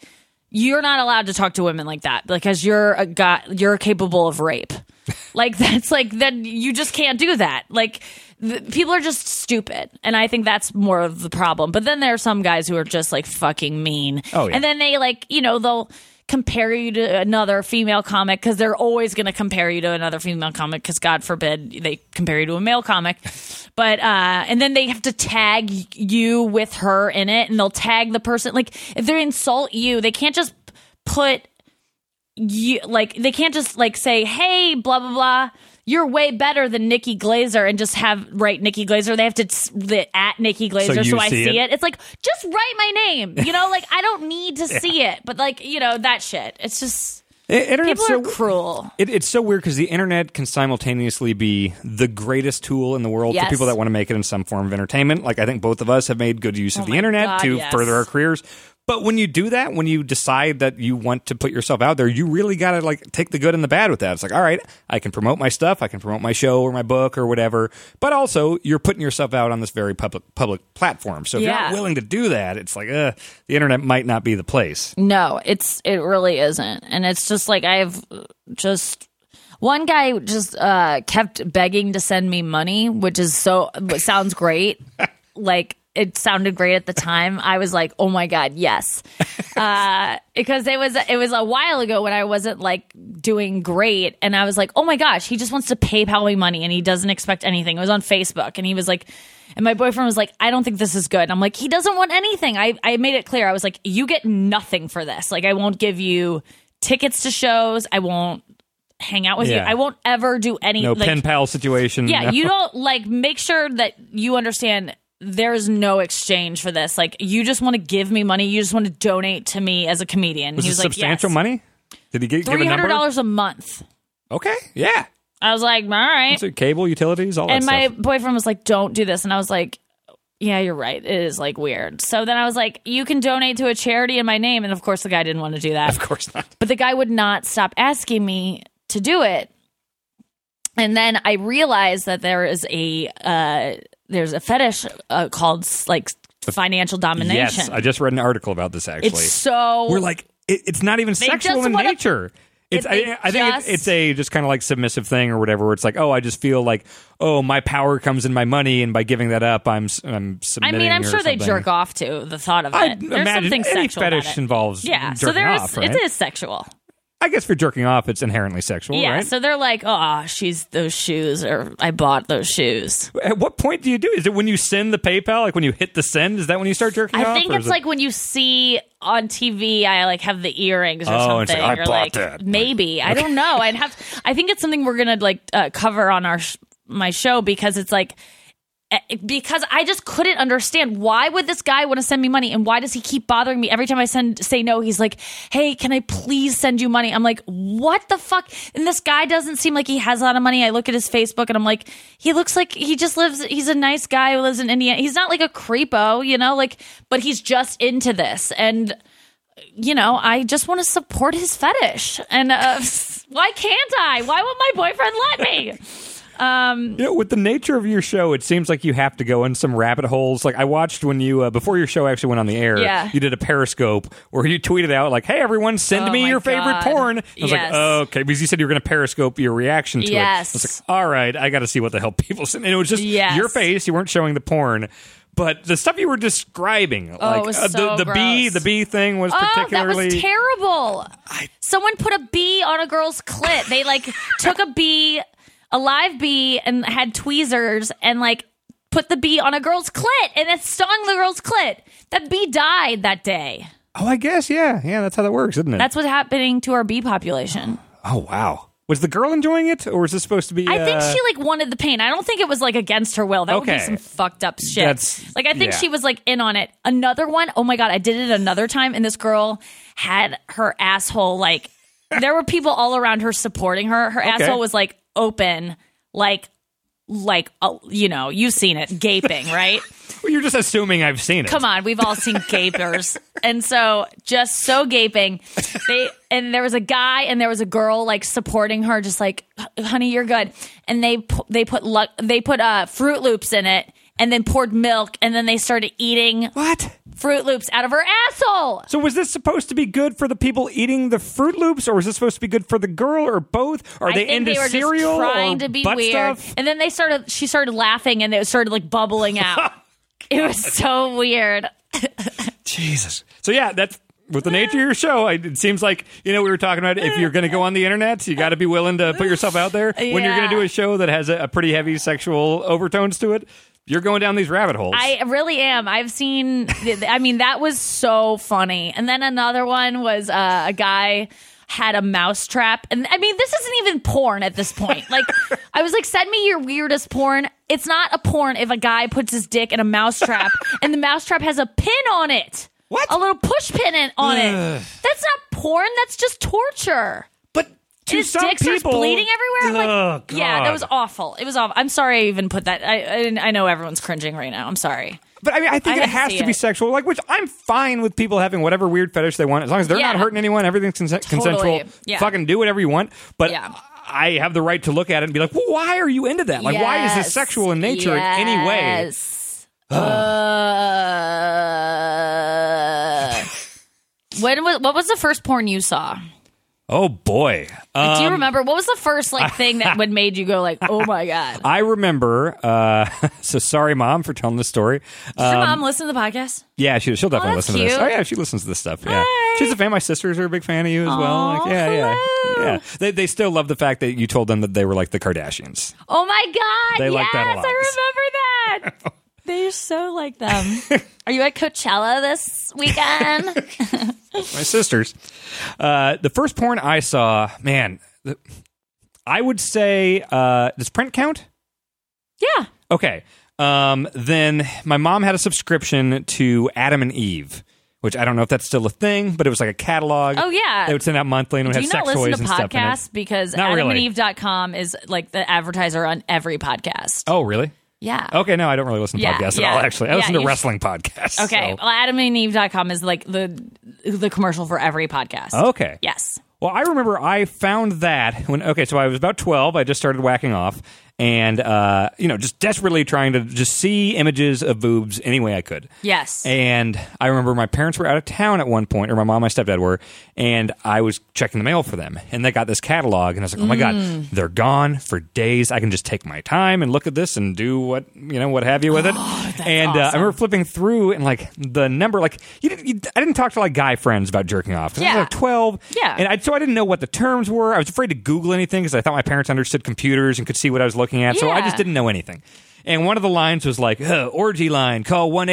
you're not allowed to talk to women like that because you're a guy you're capable of rape. like that's like then you just can't do that. Like th- people are just stupid, and I think that's more of the problem. But then there are some guys who are just like fucking mean. Oh, yeah. and then they like you know they'll compare you to another female comic because they're always going to compare you to another female comic because god forbid they compare you to a male comic. But uh and then they have to tag you with her in it and they'll tag the person like if they insult you they can't just put you like they can't just like say hey blah blah blah you're way better than Nikki Glazer and just have write Nikki Glazer. They have to the, at Nikki Glazer so, you I see it? it. It's like just write my name. You know, like I don't need to see it, but like you know that shit. It's just Internet's people are so cruel. It, it's so weird because the internet can simultaneously be the greatest tool in the world Yes. for people that want to make it in some form of entertainment. Like I think both of us have made good use of oh the internet God, to yes. further our careers. But when you do that, when you decide that you want to put yourself out there, you really got to like take the good and the bad with that. It's like, all right, I can promote my stuff, I can promote my show or my book or whatever, but also you're putting yourself out on this very public public platform. So if you're not willing to do that, it's like, uh, the internet might not be the place. No, it's it really isn't, and it's just like I've just one guy just uh, kept begging to send me money, which is so sounds great. like it sounded great at the time. I was like, oh my god, yes, uh, because it was it was a while ago when I wasn't like doing great, and I was like, oh my gosh, he just wants to PayPal me money, and he doesn't expect anything. It was on Facebook, and he was like. And my boyfriend was like, I don't think this is good. And I'm like, he doesn't want anything. I, I made it clear. I was like, you get nothing for this. Like, I won't give you tickets to shows. I won't hang out with you. I won't ever do any. No like, pen pal situation. yeah, no. you don't like make sure that you understand there's no exchange for this. Like, you just want to give me money. You just want to donate to me as a comedian. Was he it was like, substantial yes. money? Did he get, Three hundred dollars a month. Okay, yeah. I was like, all right. So cable, utilities, all and my stuff. boyfriend was like, "Don't do this," and I was like, "Yeah, you're right. It is like weird." So then I was like, "You can donate to a charity in my name," and of course the guy didn't want to do that. Of course not. But the guy would not stop asking me to do it. And then I realized that there is a uh, there's a fetish uh, called like financial domination. Yes, I just read an article about this actually. it's so We're like, it, it's not even sexual in wanna- nature. It's, I, I think just- it's, it's a just kind of like submissive thing or whatever. Where it's like, oh, I just feel like, oh, my power comes in my money, and by giving that up, I'm I'm I mean, I'm sure they jerk off to the thought of it. I There's imagine something any sexual about fetish it. involves Yeah, so jerking there is off, right? it is sexual. I guess for jerking off, it's inherently sexual, Yeah, right? so they're like, "Oh, she's those shoes," or "I bought those shoes." At what point do you do? Is it when you send the PayPal? Like when you hit the send? Is that when you start jerking off? I think or it's is it- like when you see on TV, I like have the earrings or Oh, it's something, like, I or bought like that. maybe I don't know. I'd have. I think it's something we're gonna like uh, cover on our sh- my show because it's like. Eh, Because I just couldn't understand why would this guy want to send me money and why does he keep bothering me every time I send say no he's like hey can I please send you money I'm like what the fuck and this guy doesn't seem like he has a lot of money I look at his Facebook and I'm like he looks like he just lives he's a nice guy who lives in Indiana he's not like a creepo you know like but he's just into this and you know, I just want to support his fetish. And uh, why can't I? Why won't my boyfriend let me? Um, You know, with the nature of your show, it seems like you have to go in some rabbit holes. Like I watched when you uh, before your show actually went on the air. Yeah. You did a Periscope where you tweeted out like, "Hey everyone, send Oh me your favorite God. porn." I was Yes. like, oh, "Okay," because you said you were going to Periscope your reaction to Yes. it. I was like, "All right, I got to see what the hell people." Send. And it was just Yes. your face. You weren't showing the porn. But the stuff you were describing, like Oh, it was uh, so the, the bee, the bee thing was oh, that particularly. was terrible. Someone put a bee on a girl's clit. They like took a bee, a live bee, and had tweezers and like put the bee on a girl's clit and it stung the girl's clit. That bee died that day. Oh, I guess yeah, yeah. That's how that works, isn't it? That's what's happening to our bee population. oh wow. Was the girl enjoying it, or was this supposed to be? I think uh, she like wanted the pain. I don't think it was like against her will. That would be some fucked up shit. That's- like I think yeah. she was like in on it. Another one, oh my god, I did it another time, and this girl had her asshole like there were people all around her supporting her. Her asshole was like open, like like uh, you know, you've seen it, gaping, right? Well, you're just assuming I've seen it. Come on, we've all seen gapers. And so just so gaping. They and there was a guy and there was a girl like supporting her just like honey, you're good. And they pu- they put luck they put uh Froot Loops in it and then poured milk and then they started eating What? Froot Loops out of her asshole. So was this supposed to be good for the people eating the Froot Loops, or was this supposed to be good for the girl, or both? Are they into they were cereal just trying or to be weird. stuff? And then they started she started laughing and it started like bubbling out. it was so weird. Jesus. So yeah, that's with the nature of your show. I- It seems like you know we were talking about if you're going to go on the internet, you got to be willing to put yourself out there. When you're going to do a show that has a, a pretty heavy sexual overtones to it, you're going down these rabbit holes. I really am. I've seen. I mean, that was so funny. And then another one was uh, a guy had a mouse trap, and I mean, this isn't even porn at this point. Like, I was like, send me your weirdest porn. It's not a porn if a guy puts his dick in a mouse trap, and the mouse trap has a pin on it. What? A little push pin on it. That's not porn. That's just torture. To His some dick starts people, bleeding everywhere. I'm like, Oh, yeah, that was awful. It was awful. I'm sorry I even put that. I, I I know everyone's cringing right now. I'm sorry. But I mean, I think I it to has to be sexual. Like, which I'm fine with people having whatever weird fetish they want, as long as they're not hurting anyone. Everything's consen- consensual. Yeah. Fucking do whatever you want. But Yeah. I have the right to look at it and be like, well, why are you into that? Like, why is this sexual in nature in any way? Yes. Uh, when was what was the first porn you saw? Oh boy. Um, Do you remember what was the first like thing that would made you go like, oh my god? I remember. Uh, so sorry, mom, for telling the story. Does your Um, mom listen to the podcast? yeah, she, she'll definitely that's listen to this. Oh yeah, she listens to this stuff. Yeah, Hi. she's a fan. My sisters are a big fan of you as well. Like, yeah, yeah, yeah. They they still love the fact that you told them that they were like the Kardashians. Oh my god! They yes, like that a lot. I remember that. They're so like them. Are you at Coachella this weekend? my sisters. Uh, the first porn I saw, man, the, I would say, uh, does print count? yeah. Okay. Um, then my mom had a subscription to Adam and Eve, which I don't know if that's still a thing, but it was like a catalog. Oh, yeah. They would send out monthly and it would Do have you sex not toys listen to and stuff in it. podcasts? Because Not really. adamandeve.com is like the advertiser on every podcast. Oh, really? Yeah. Okay, no, I don't really listen to Yeah, podcasts yeah. at all. Actually, I Yeah, listen to wrestling podcasts. Okay. so- Well, adamandeve.com is like the the commercial for every podcast. Okay. Yes. Well, I remember I found that when okay, so I was about twelve. I just started whacking off, and uh, you know, just desperately trying to just see images of boobs any way I could. Yes. And I remember my parents were out of town at one point, or my mom and my stepdad were, and I was checking the mail for them. And they got this catalog, and I was like, oh my God, Mm. they're gone for days. I can just take my time and look at this and do what, you know, what have you with it. and uh, I awesome. remember flipping through and like the number, like, you didn't, you, I didn't talk to like guy friends about jerking off. 'cause I was Yeah. like 12. Yeah. And I, so I didn't know what the terms were. I was afraid to Google anything because I thought my parents understood computers and could see what I was looking at. So I just didn't know anything. And one of the lines was like, "Uh, orgy line, call 1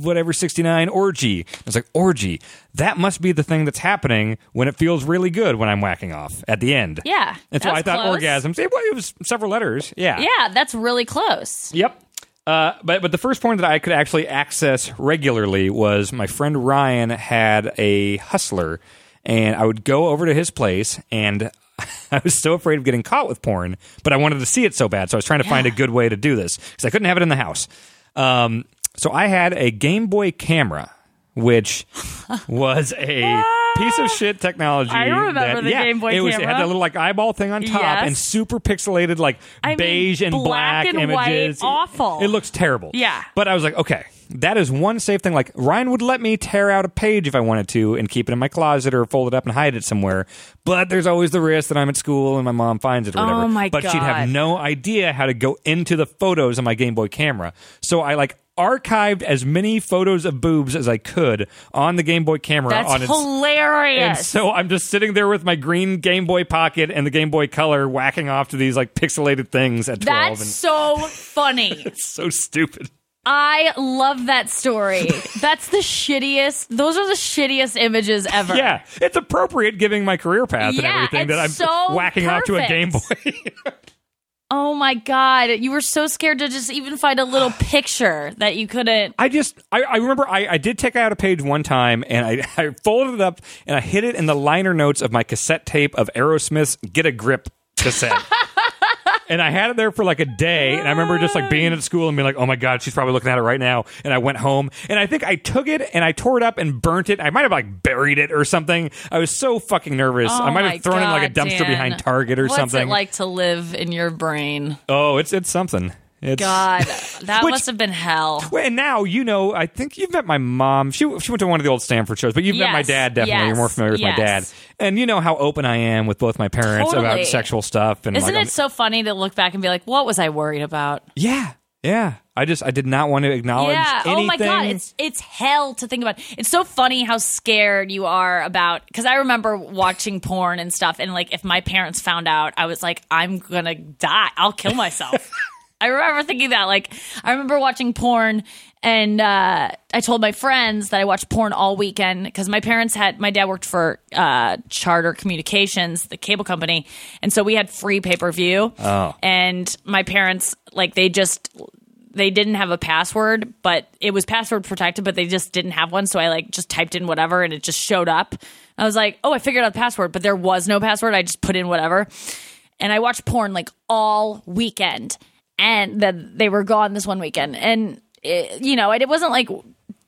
whatever 69 orgy. I was like, orgy. That must be the thing that's happening when it feels really good when I'm whacking off at the end. Yeah, And so that I was thought close. orgasms. It, well, it was several letters. Yeah. yeah, that's really close. Yep. Uh, but but the first porn that I could actually access regularly was my friend Ryan had a hustler, and I would go over to his place, and I was so afraid of getting caught with porn, but I wanted to see it so bad, so I was trying to find a good way to do this because I couldn't have it in the house. Um, so I had a Game Boy camera, which was a piece of shit technology. I remember that- the yeah, Game Boy it was, It had that little like eyeball thing on top Yes. and super pixelated, like I mean, beige and black black, and white, images. awful. It looks terrible. Yeah. But I was like, okay, that is one safe thing. Like Ryan would let me tear out a page if I wanted to and keep it in my closet or fold it up and hide it somewhere. But there's always the risk that I'm at school and my mom finds it or oh whatever. Oh, my but she'd have no idea how to go into the photos on my Game Boy camera. So I like archived as many photos of boobs as I could on the Game Boy camera. That's on its, hilarious. and so I'm just sitting there with my green Game Boy Pocket and the Game Boy Color, whacking off to these like pixelated things at 12, That's and so funny. it's so stupid. I love that story. That's the shittiest. Those are the shittiest images ever. Yeah, it's appropriate given my career path and Yeah, everything that I'm so whacking off to a Game. Boy. Oh my god, you were so scared to just even find a little picture that you couldn't. I just, I, I remember I, I did take out a page one time and I, I folded it up and I hid it in the liner notes of my cassette tape of Aerosmith's Get a Grip cassette. And I had it there for like a day. And I remember just like being at school and being like, oh my God, she's probably looking at it right now. And I went home and I think I took it and I tore it up and burnt it. I might have like buried it or something. I was so fucking nervous. Oh I might have thrown it in like a dumpster Dan. behind Target or What's something. it like to live in your brain? oh, it's, it's something. It's, God, that Which- must have been hell. Well, and now you know. I think you've met my mom. She she went to one of the old Stanford shows, but you've met my dad. Definitely, you're more familiar with my dad, and you know how open I am with both my parents about sexual stuff. And Isn't like, it so funny to look back and be like, what was I worried about? yeah, yeah. I just I did not want to acknowledge. Yeah. Anything. Oh my god, it's it's hell to think about. It's so funny how scared you are about because I remember watching porn and stuff, and like if my parents found out, I was like, I'm gonna die. I'll kill myself. I remember thinking that. Like I remember watching porn. And uh, I told my friends that I watched porn all weekend because my parents had my dad worked for uh, Charter Communications, the cable company, and so we had free pay per view. Oh. And my parents like they just they didn't have a password, but it was password protected, but they just didn't have one. So I like just typed in whatever and it just showed up. I was like, oh, I figured out the password, but there was no password. I just put in whatever. And I watched porn like all weekend. And then they were gone this one weekend. And, it, you know, it wasn't like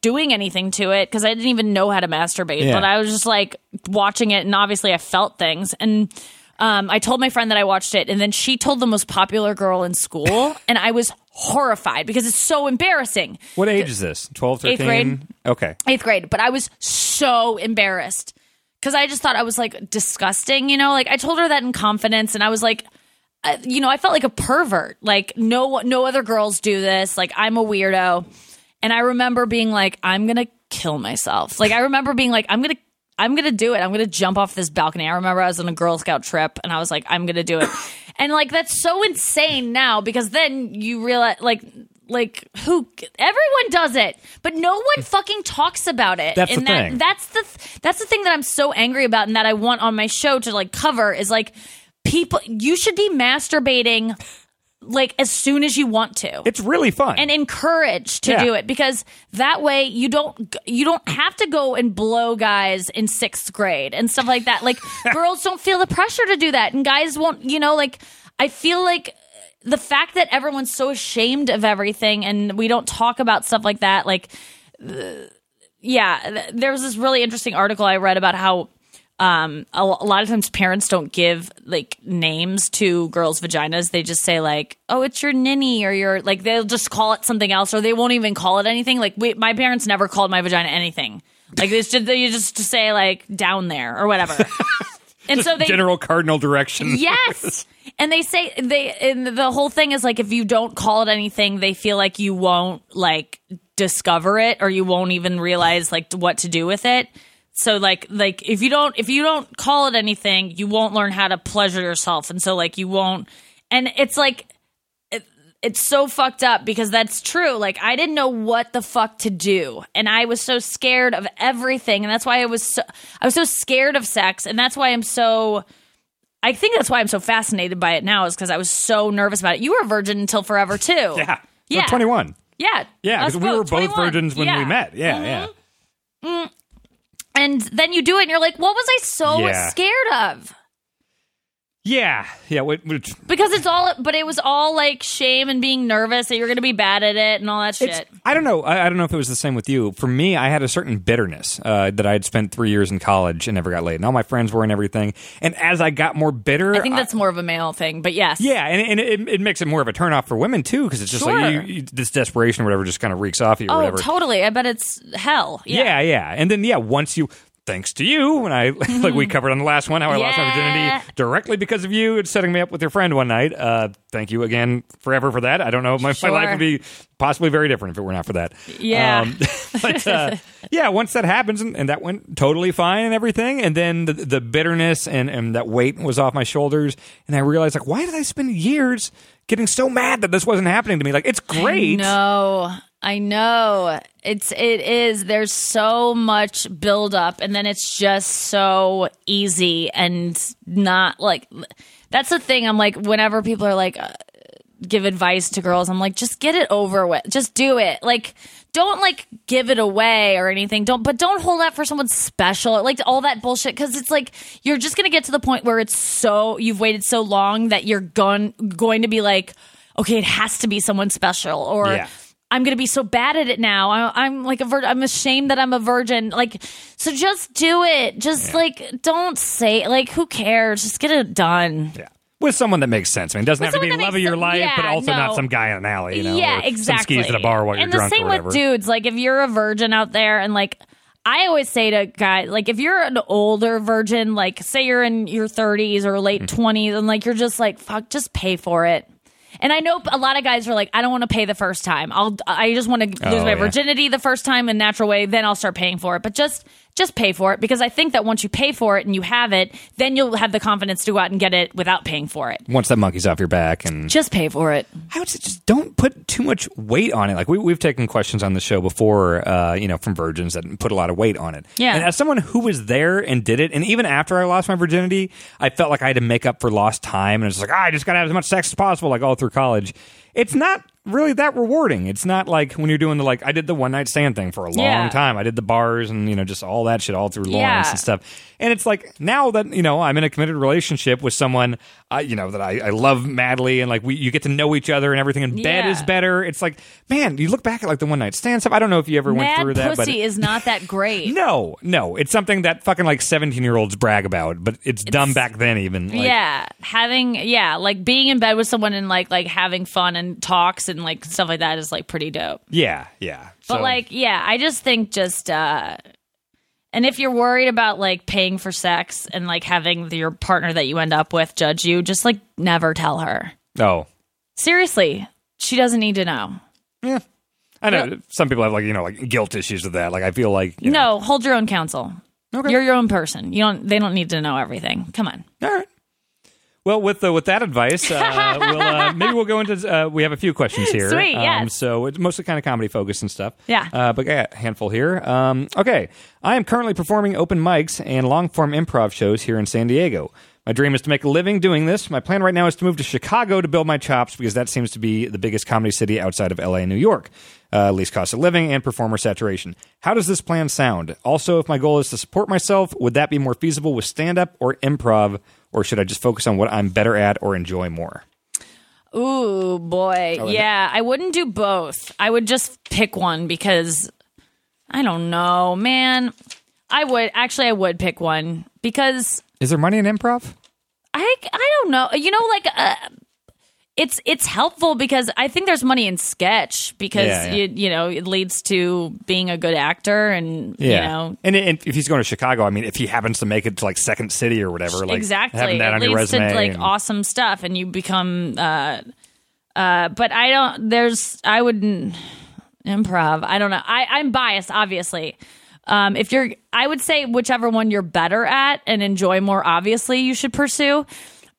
doing anything to it because I didn't even know how to masturbate. Yeah. But I was just like watching it. And obviously I felt things. And, um, I told my friend that I watched it, and then she told the most popular girl in school, and I was horrified because it's so embarrassing. What age is this? 12, 13? Eighth grade. Okay. Eighth grade, but I was so embarrassed because I just thought I was like disgusting, you know? Like I told her that in confidence, and I was like, uh, you know, I felt like a pervert. Like no, no other girls do this. Like I'm a weirdo, and I remember being like, I'm gonna kill myself. Like I remember being like, I'm gonna. I'm gonna do it. I'm gonna jump off this balcony. I remember I was on a Girl Scout trip and I was like, I'm gonna do it. and like that's so insane now because then you realize like like who everyone does it, but no one fucking talks about it. That's the and that, thing. That's the that's the thing that I'm so angry about and that I want on my show to like cover is like people you should be masturbating like as soon as you want to It's really fun. and encouraged to Yeah. do it because that way you don't you don't have to go and blow guys in sixth grade and stuff like that. Like girls don't feel the pressure to do that, and guys won't. You know, like I feel like the fact that everyone's so ashamed of everything and we don't talk about stuff like that. Like, uh, yeah, th- there was this really interesting article I read about how um a, a lot of times parents don't give like names to girls vaginas they just say like oh it's your ninny or your like they'll just call it something else or they won't even call it anything like we, my parents never called my vagina anything like they just they just to say like down there or whatever and so they General cardinal direction. Yes. And they say they and the whole thing is like if you don't call it anything, they feel like you won't like discover it or you won't even realize like what to do with it. So like like if you don't if you don't call it anything, you won't learn how to pleasure yourself and so like you won't and it's like it, it's so fucked up because that's true. Like I didn't know what the fuck to do, and I was so scared of everything, and that's why I was so, I was so scared of sex, and that's why I'm so. I think that's why I'm so fascinated by it now is because I was so nervous about it. You were a virgin until forever too. Yeah. Yeah. We're 21. Yeah. Yeah, because we were both 21. virgins when Yeah. we met. Yeah, yeah. Mm-hmm. Mm-hmm. And then you do it, and you're like, "What was I so Yeah. scared of?" Yeah, yeah. Which, which, Because it's all, but it was all like shame and being nervous that you're going to be bad at it and all that shit. I don't know. I, I don't know if it was the same with you. For me, I had a certain bitterness uh, that I had spent three years in college and never got laid, and all my friends were and everything. And as I got more bitter, I think that's more of a male thing, but yes, yeah, and, and it, it makes it more of a turnoff for women too, because it's just like you, you, this desperation or whatever just kind of reeks off you or Oh, whatever. totally. I bet it's hell. Yeah. Yeah. yeah, And then yeah, once you thanks to you. When I like we covered on the last one how I lost my virginity directly because of you and setting me up with your friend one night. Uh, thank you again forever for that. I don't know. My, Sure. my life would be possibly very different if it were not for that. Yeah. Um, but uh, yeah, once that happens, and, and that went totally fine and everything, and then the, the bitterness and, and that weight was off my shoulders, and I realized like, why did I spend years getting so mad that this wasn't happening to me? Like, it's great. No, I know. It's it is. There's so much buildup, and then it's just so easy and not like. That's the thing. I'm like, whenever people are like, uh, give advice to girls, I'm like, just get it over with. Just do it. Like, don't like give it away or anything. Don't, but don't hold out for someone special. Like all that bullshit. Cause it's like, you're just going to get to the point where it's so, you've waited so long that you're gon- going to be like, okay, it has to be someone special or, Yeah. I'm gonna be so bad at it now. I, I'm like a vir- I'm ashamed that I'm a virgin. Like, so just do it. Just like don't say like who cares. Just get it done. Yeah. With someone that makes sense. I mean, it doesn't With have to be love of your life, but yeah, also not some guy in an alley, you know? yeah, exactly. Some skis at a bar while you're and drunk the same with dudes. Like if you're a virgin out there, and like I always say to guys, like if you're an older virgin, like say you're in your 30s or late Mm-hmm. 20s, and like you're just like fuck, just pay for it. And I know a lot of guys are like, I don't want to pay the first time. I'll, I just want to lose Oh, my yeah. virginity the first time in natural way. Then I'll start paying for it. But just, just pay for it because I think that once you pay for it and you have it, then you'll have the confidence to go out and get it without paying for it. Once that monkey's off your back and Just pay for it. I would say just don't put too much weight on it. Like we, we've taken questions on the show before, uh, you know, from virgins that put a lot of weight on it. Yeah. And as someone who was there and did it, and even after I lost my virginity, I felt like I had to make up for lost time, and it's like ah, I just got to have as much sex as possible, like all through college. It's not really that rewarding. It's not like when you're doing the like I did the one night stand thing for a long Yeah. time. I did the bars and you know just all that shit all through Lawrence Yeah. and stuff. And it's like now that you know I'm in a committed relationship with someone, uh, you know that I, I love madly, and like we you get to know each other and everything. And bed is better. It's like man, you look back at like the one night stand stuff. I don't know if you ever went Mad through that, but pussy is not that great. no, no, it's something that fucking like 17 year olds brag about, but it's, dumb back then even. Like, yeah, having yeah, like being in bed with someone and like like having fun and talks and like stuff like that is like pretty dope. yeah, yeah. But So- like yeah, I just think just uh and if you're worried about like paying for sex and like having your partner that you end up with judge you, just like never tell her. oh, Seriously, she doesn't need to know. yeah. I know Yeah. some people have like you know like guilt issues with that. Like I feel like you know, No, hold your own counsel. Okay. You're your own person. You don't. They don't need to know everything. Come on. All right. Well, with uh, with that advice, uh, we'll, uh, maybe we'll go into. Uh, we have a few questions here. Sweet, Um. So it's mostly kind of comedy focused and stuff. Yeah. Uh, but yeah, a handful here. Um, okay. I am currently performing open mics and long form improv shows here in San Diego. My dream is to make a living doing this. My plan right now is to move to Chicago to build my chops because that seems to be the biggest comedy city outside of LA and New York. Uh, least cost of living and performer saturation. How does this plan sound? Also, if my goal is to support myself, would that be more feasible with stand up or improv, or should I just focus on what I'm better at or enjoy more? Ooh, boy. yeah, I wouldn't do both. I would just pick one because I don't know, man. I would actually I would pick one because Is there money in improv? I I don't know. You know like uh, it's it's helpful because I think there's money in sketch because Yeah, yeah. You, you know it leads to being a good actor and you know. And, and if he's going to Chicago, I mean, if he happens to make it to like Second City or whatever, like exactly. having that it on your resume, to like and- awesome stuff and you become uh uh but i don't there's i wouldn't improv i don't know. I i'm biased obviously. Um if you're i would say whichever one you're better at and enjoy more obviously you should pursue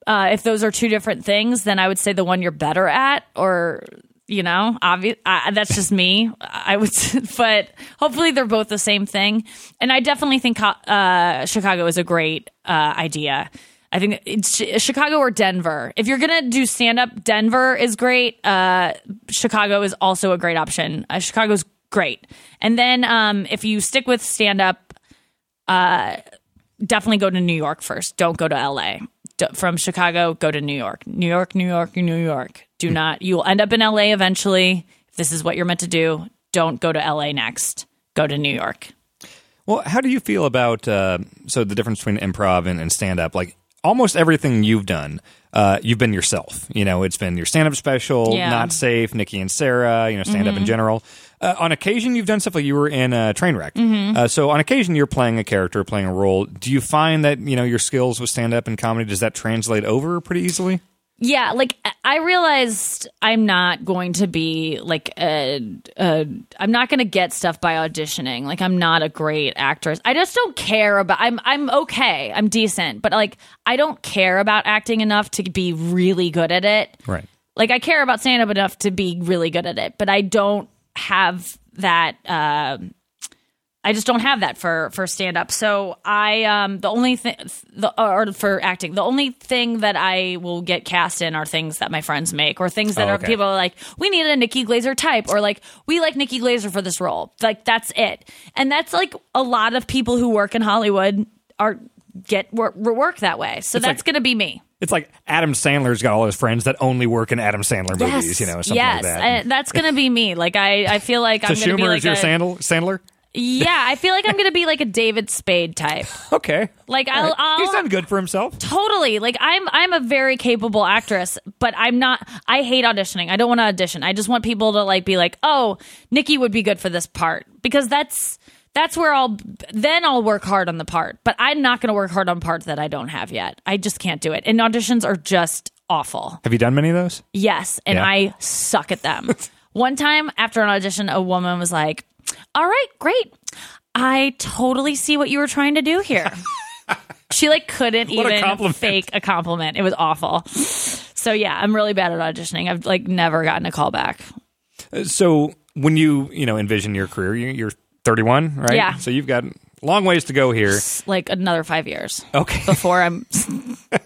uh if those are two different things then i would say the one you're better at or you know obvious that's just me i would but hopefully they're both the same thing and i definitely think uh chicago is a great uh idea I think it's Chicago or Denver. If you're gonna do stand up, Denver is great. Uh, Chicago is also a great option. Uh, Chicago's great. And then um, if you stick with stand up, uh, definitely go to New York first. Don't go to LA. From Chicago, go to New York. New York, New York, New York. Do not. You will end up in LA eventually. If this is what you're meant to do, don't go to LA next. Go to New York. Well, how do you feel about uh, so the difference between improv and, and stand up? Like almost everything you've done, uh, you've been yourself. You know, it's been your stand up special, Yeah. Not Safe, Nikki and Sara. You know, stand up in general. Uh, on occasion, you've done stuff like you were in a train wreck. Mm-hmm. Uh, so on occasion, you're playing a character, playing a role. Do you find that you know your skills with stand up and comedy does that translate over pretty easily? Yeah, like I realized I'm not going to be like a, a I'm not going to get stuff by auditioning. Like I'm not a great actress. I just don't care about I'm I'm okay. I'm decent, but like I don't care about acting enough to be really good at it. Right. Like I care about stand up enough to be really good at it, but I don't have that uh I just don't have that for for stand up. So I um the only thing the or for acting, the only thing that I will get cast in are things that my friends make or things that Oh, are people are like we need a Nikki Glazer type or like we like Nikki Glazer for this role. Like that's it. And that's like a lot of people who work in Hollywood are get work, work that way. So that's like- going to be me. It's like Adam Sandler's got all his friends that only work in Adam Sandler movies, Yes. you know, something yes. like that. And that's going to be me. Like I I feel like so I'm going to be Schumer like is your a, Sandler? Sandler? Yeah, I feel like I'm going to be like a David Spade type. Okay. Like I'll, right. I'll He's done good for himself. totally like I'm I'm a very capable actress, but I'm not. I hate auditioning. I don't want to audition. I just want people to like be like, oh, Nikki would be good for this part because that's that's where I'll then I'll work hard on the part. But I'm not going to work hard on parts that I don't have yet. I just can't do it. And auditions are just awful. Have you done many of those? Yes, and Yeah. I suck at them. One time after an audition, a woman was like, "All right, great. I totally see what you were trying to do here." she like couldn't What even compliment. fake a compliment. It was awful. So yeah, I'm really bad at auditioning. I've like never gotten a call back. Uh, so when you you know envision your career, you're 31, right? Yeah. So you've got long ways to go here. Like another five years Okay. before I'm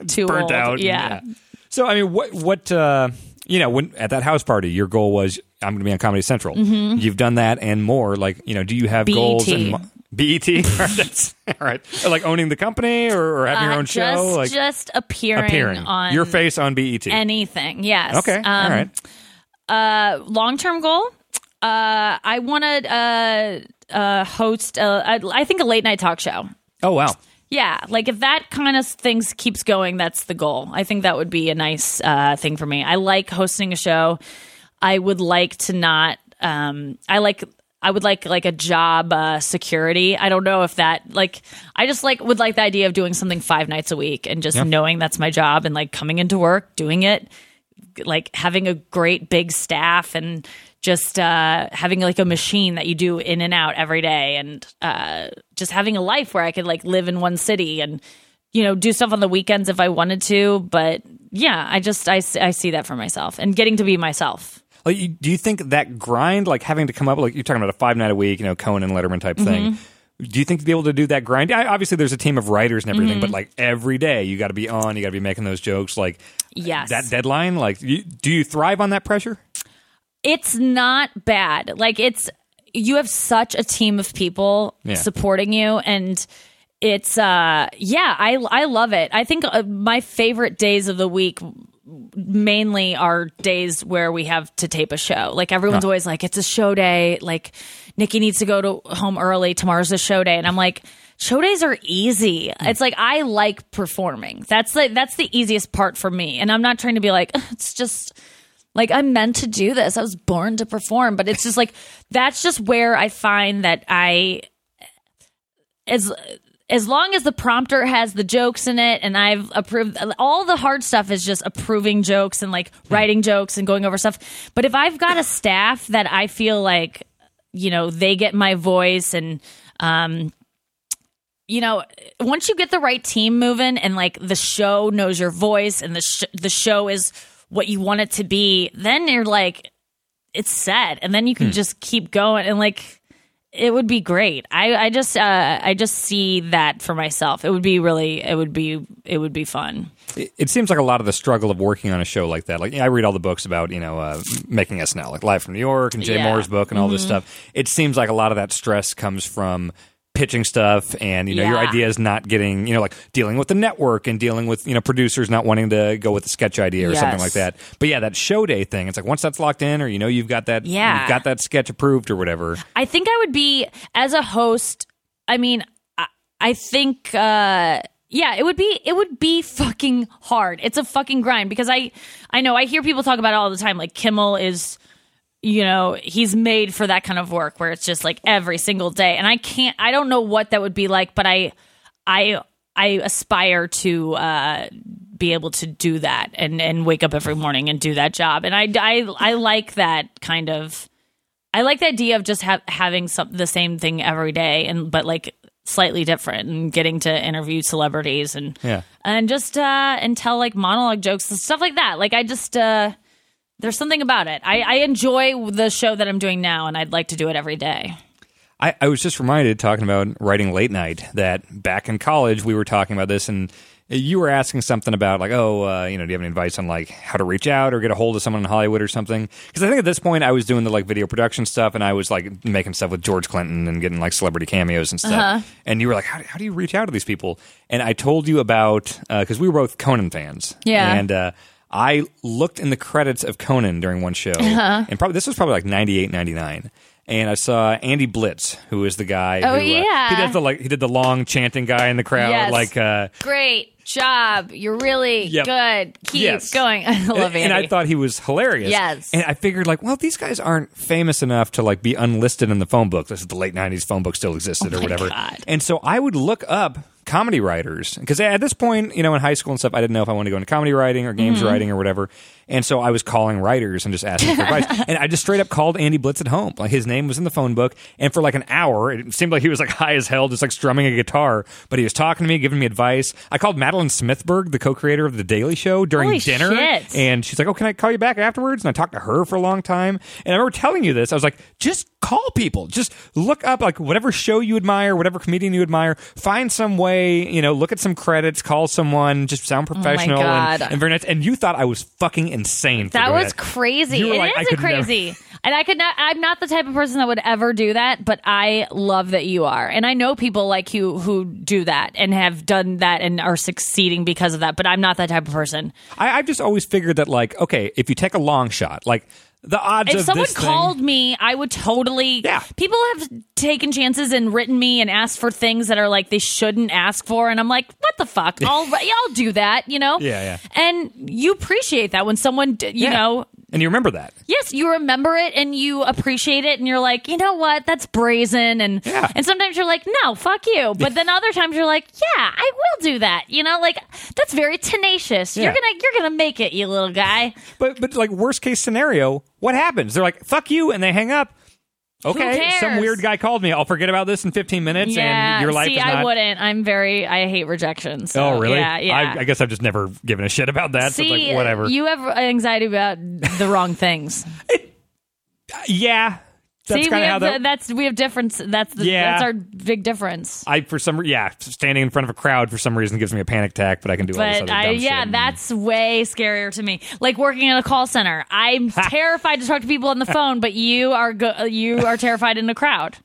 too Burnt old. out. Yeah. So I mean, what what uh, you know when at that house party, your goal was I'm going to be on Comedy Central. Mm-hmm. You've done that and more. Like you know, do you have goals BET. and mo- BET? That's all right. Like owning the company or, or having your Uh, own just, show, like just appearing, appearing on your face on BET. anything. Yes. okay, Um, all right. uh, long term goal. Uh, I want to uh, uh, host. A, I I think a late night talk show. Oh wow. Yeah, like if that kind of things keeps going, that's the goal. I think that would be a nice uh, thing for me. I like hosting a show. I would like to not. Um, I like. I would like like a job uh, security. I don't know if that like. I just like would like the idea of doing something five nights a week and just knowing that's my job and like coming into work doing it like having a great big staff and just uh, having like a machine that you do in and out every day and uh, just having a life where I could like live in one city and you know do stuff on the weekends if I wanted to but yeah I just I, I see that for myself and getting to be myself Like, do you think that grind, like having to come up, like you're talking about a five night a week, you know, Conan and Letterman type thing? Mm-hmm. Do you think to be able to do that grind? I, obviously, there's a team of writers and everything, Mm-hmm. but like every day, you it's not bad. Like it's you have such a team of people Yeah. supporting you and it's uh yeah, I I love it. I think uh, my favorite days of the week mainly are days where we have to tape a show. Like everyone's always like it's a show day, like Nikki needs to go to home early, tomorrow's a show day and I'm like Show days are easy. It's like I like performing. That's like that's the easiest part for me. And I'm not trying to be like it's just like I'm meant to do this. I was born to perform, but it's just like that's just where I find that I as as long as the prompter has the jokes in it and I've approved all the hard stuff is just approving jokes and like writing jokes and going over stuff. But if I've got a staff that I feel like you know they get my voice and um you know, once you get the right team moving and like the show knows your voice and the sh- the show is what you want it to be, then you're like it's set and then you can just keep going and like it would be great. I I just uh I just see that for myself. It would be really it would be it would be fun. It, it seems like a lot of the struggle of working on a show like that. Like I read all the books about you know uh, making SNL, like Live from New York and Jay Yeah. Mohr's book and all this stuff. It seems like a lot of that stress comes from pitching stuff and you know your Yeah. ideas not getting you know like dealing with the network and dealing with you know producers not wanting to go with the sketch idea or something like that but yeah that show day thing it's like once that's locked in or you know you've got that Yeah. you've got that sketch approved or whatever I think I would be as a host. I mean, I, I think, uh, yeah, it would be it would be fucking hard. It's a fucking grind because I I know I hear people talk about it all the time. Like Kimmel is you know, he's made for that kind of work where it's just like every single day. And I can't, I don't know what that would be like, but I, I, I aspire to uh, be able to do that and and wake up every morning and do that job. And I, I, I like that kind of. I like the idea of just ha- having some the same thing every day, and but like slightly different, and getting to interview celebrities and Yeah. and just uh, and tell like monologue jokes and stuff like that. Like I just uh, there's something about it. I, I enjoy the show that I'm doing now, and I'd like to do it every day. I, I was just reminded talking about writing late night that back in college we were talking about this and you were asking something about like oh uh, you know do you have any advice on like how to reach out or get a hold of someone in Hollywood or something because I think at this point I was doing the like video production stuff and I was like making stuff with George Clinton and getting like celebrity cameos and stuff Uh-huh. and you were like how, how do you reach out to these people and I told you about because we were both Conan fans Yeah. and uh, I looked in the credits of Conan during one show, Uh-huh. and probably this was probably like 98, 99. And I saw Andy Blitz, who is the guy. Oh, who, uh, yeah. he does the like he did the long chanting guy in the crowd, Yes. like uh, Great job. You're really Yep. good. Keep Yes. going. I love Andy. and I thought he was hilarious. Yes. And I figured like, well, these guys aren't famous enough to like be unlisted in the phone book. This is the late '90s phone book still existed or Oh my whatever. God. And so I would look up comedy writers because at this point, you know, in high school and stuff, I didn't know if I wanted to go into comedy writing or Mm-hmm. games writing or whatever. And so I was calling writers and just asking for advice. And I just straight up called Andy Blitz at home. Like his name was in the phone book. And for like an hour, it seemed like he was like high as hell, just like strumming a guitar. But he was talking to me, giving me advice. I called Madeleine Smithberg, the co-creator of The Daily Show, during Holy dinner. shit. And she's like, "Oh, can I call you back afterwards?" And I talked to her for a long time. And I remember telling you this. I was like, "Just call people. Just look up like whatever show you admire, whatever comedian you admire. Find some way, you know, look at some credits, call someone, just sound oh professional Oh God. and, and very nice." And you thought I was fucking insane. For that was it. crazy. It like, is could never- crazy. And I could not. I'm not the type of person that would ever do that, but I love that you are, and I know people like you who do that and have done that and are succeeding because of that. But I'm not that type of person. I, I've just always figured that, like, okay, if you take a long shot, like the odds If of someone this thing- called me, I would totally. Yeah. People have taken chances and written me and asked for things that are like they shouldn't ask for, and I'm like, what the fuck? I'll I'll do that, you know. Yeah, yeah. And you appreciate that when someone, you Yeah. know, and you remember that. yes, you remember it and you appreciate it, and you're like, you know what, that's brazen, and Yeah. and sometimes you're like, no, fuck you, but then other times you're like, yeah, I will do that, you know, like that's very tenacious. Yeah. You're gonna you're gonna make it, you little guy. But but like worst case scenario, what happens? They're like, "Fuck you," and they hang up. Okay, some weird guy called me. I'll forget about this in 15 minutes, Yeah, and your life see, is I wouldn't. I'm very. I hate rejection. So, oh, really? Yeah, yeah. I, I guess I've just never given a shit about that. so see, it's like whatever. you have anxiety about the wrong things. yeah, that's see, we have that. the, that's we have difference. That's the, Yeah. that's our big difference. I for some yeah, standing in front of a crowd for some reason gives me a panic attack, but I can do But other I, yeah, shit. that's way scarier to me. Like working in a call center, I'm terrified to talk to people on the phone, but you are go- you are terrified in a crowd.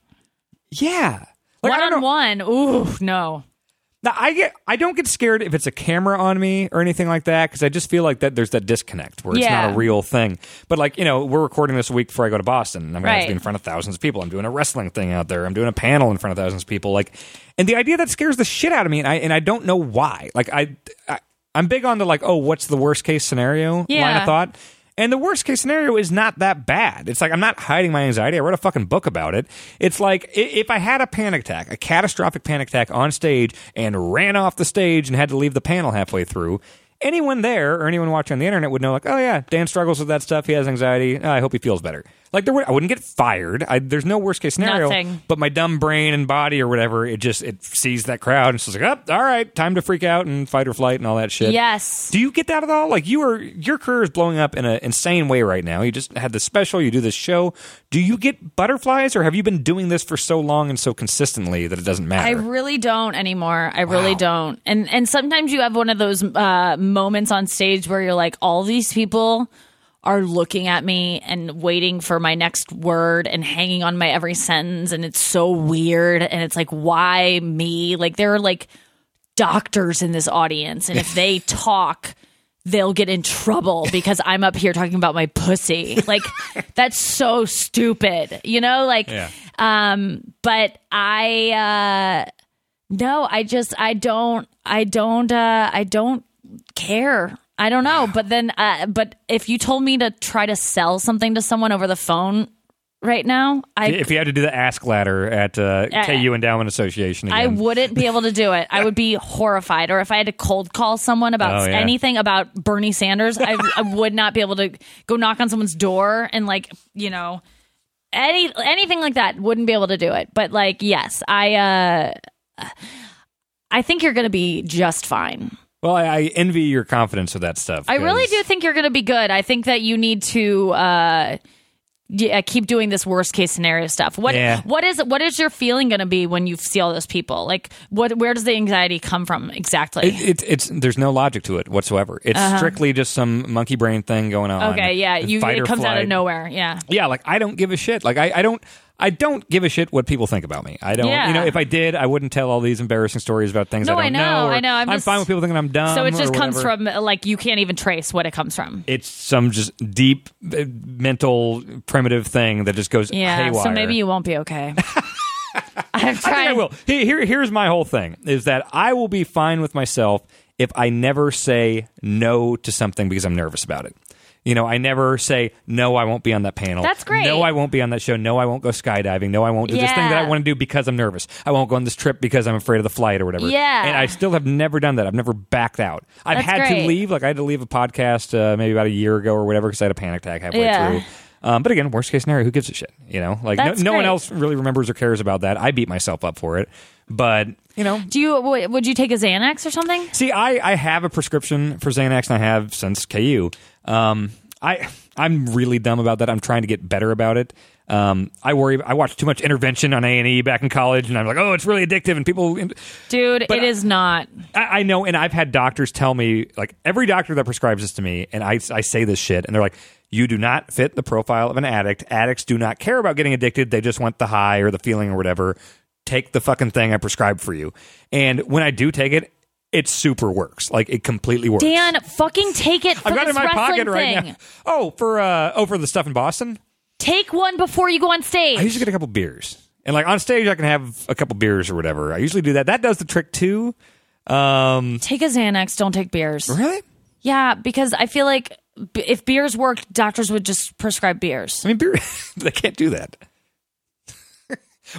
yeah. Like, one on one, ooh, no. Now, I get I don't get scared if it's a camera on me or anything like that because I just feel like that there's that disconnect where it's Yeah. not a real thing. But like you know, we're recording this week before I go to Boston. and I'm gonna to be in front of thousands of people. I'm doing a wrestling thing out there. I'm doing a panel in front of thousands of people. Like, and the idea that scares the shit out of me, and I and I don't know why. Like I, I I'm big on the like, oh, what's the worst case scenario line of thought. And the worst case scenario is not that bad. It's like I'm not hiding my anxiety. I wrote a fucking book about it. It's like if I had a panic attack, a catastrophic panic attack on stage and ran off the stage and had to leave the panel halfway through, anyone there or anyone watching on the internet would know like, "Oh yeah, Dan struggles with that stuff. He has anxiety. Oh, I hope he feels better." Like there would, I wouldn't get fired. I, there's no worst case scenario. Nothing. But my dumb brain and body or whatever, it just it sees that crowd and it's just like, "Oh, all right, time to freak out and fight or flight and all that shit." Yes. Do you get that at all? Like you are, your career is blowing up in an insane way right now. You just had this special, you do this show. Do you get butterflies, or have you been doing this for so long and so consistently that it doesn't matter? I really don't anymore. I really Wow. don't. And and sometimes you have one of those uh, moments on stage where you're like, all these people are looking at me and waiting for my next word and hanging on my every sentence, and it's so weird. And it's like, why me? Like there are like doctors in this audience, and if they talk. They'll get in trouble because I'm up here talking about my pussy. Like, that's so stupid, you know? Like, Yeah. um, but I, uh, no, I just, I don't, I don't, uh, I don't care. I don't know, but then, uh, but if you told me to try to sell something to someone over the phone right now, I if you had to do the ask ladder at uh, KU Endowment Association, I wouldn't be able to do it. I would be horrified. Or if I had to cold call someone about Oh, yeah. anything about Bernie Sanders, I, I would not be able to go knock on someone's door and like you know any anything like that. Wouldn't be able to do it. But like yes, I uh I think you're going to be just fine. Well, I, I envy your confidence with that stuff. I really do think you're going to be good. I think that you need to uh, yeah, keep doing this worst case scenario stuff. What Yeah. what is what is your feeling going to be when you see all those people? Like, what where does the anxiety come from exactly? It, it's it's there's no logic to it whatsoever. It's strictly just some monkey brain thing going on. Uh-huh. okay, yeah, you it comes out of nowhere. Yeah, Yeah, like I don't give a shit. Like I, I don't I don't give a shit what people think about me. I don't. Yeah. You know, if I did, I wouldn't tell all these embarrassing stories about things No, I I don't know, or I know. I'm just- fine with people thinking I'm dumb. so it just comes from like you can't even trace what it comes from. It's some just deep uh, mental primitive thing that just goes Yeah, haywire. so maybe you won't be okay. I've I think. I will. Here- here's my whole thing: is that I will be fine with myself if I never say no to something because I'm nervous about it. You know, I never say no. I won't be on that panel. That's great. No, I won't be on that show. No, I won't go skydiving. No, I won't do this thing that I want to do because I'm nervous. I won't go on this trip because I'm afraid of the flight or whatever. Yeah. and I still have never done that. I've never backed out. I've That's had great. to leave. Like I had to leave a podcast uh, maybe about a year ago or whatever because I had a panic attack halfway Yeah. through. Um, but again, worst case scenario, who gives a shit? You know, like no, That's no one great. else really remembers or cares about that. I beat myself up for it, but you know, Do you would you take a Xanax or something? See, I, I have a prescription for Xanax, and I have since KU. Um, I I'm really dumb about that. I'm trying to get better about it. Um, I worry. I watched too much intervention on A and E back in college, and I'm like, oh, it's really addictive, and people. Dude, But it is not. I, I know, and I've had doctors tell me, like every doctor that prescribes this to me, and I, I say this shit, and they're like, you do not fit the profile of an addict. Addicts do not care about getting addicted. They just want the high or the feeling or whatever. Take the fucking thing I prescribed for you. And when I do take it, it super works. Like it completely works. Dan, fucking take it for I've got it in my pocket right thing. now. Oh, for uh, oh for the stuff in Boston. Take one before you go on stage. I usually get a couple beers, and like on stage, I can have a couple beers or whatever. I usually do that. That does the trick too. Um, take a Xanax. Don't take beers. really? Yeah, because I feel like if beers worked, doctors would just prescribe beers. I mean, beer. they can't do that.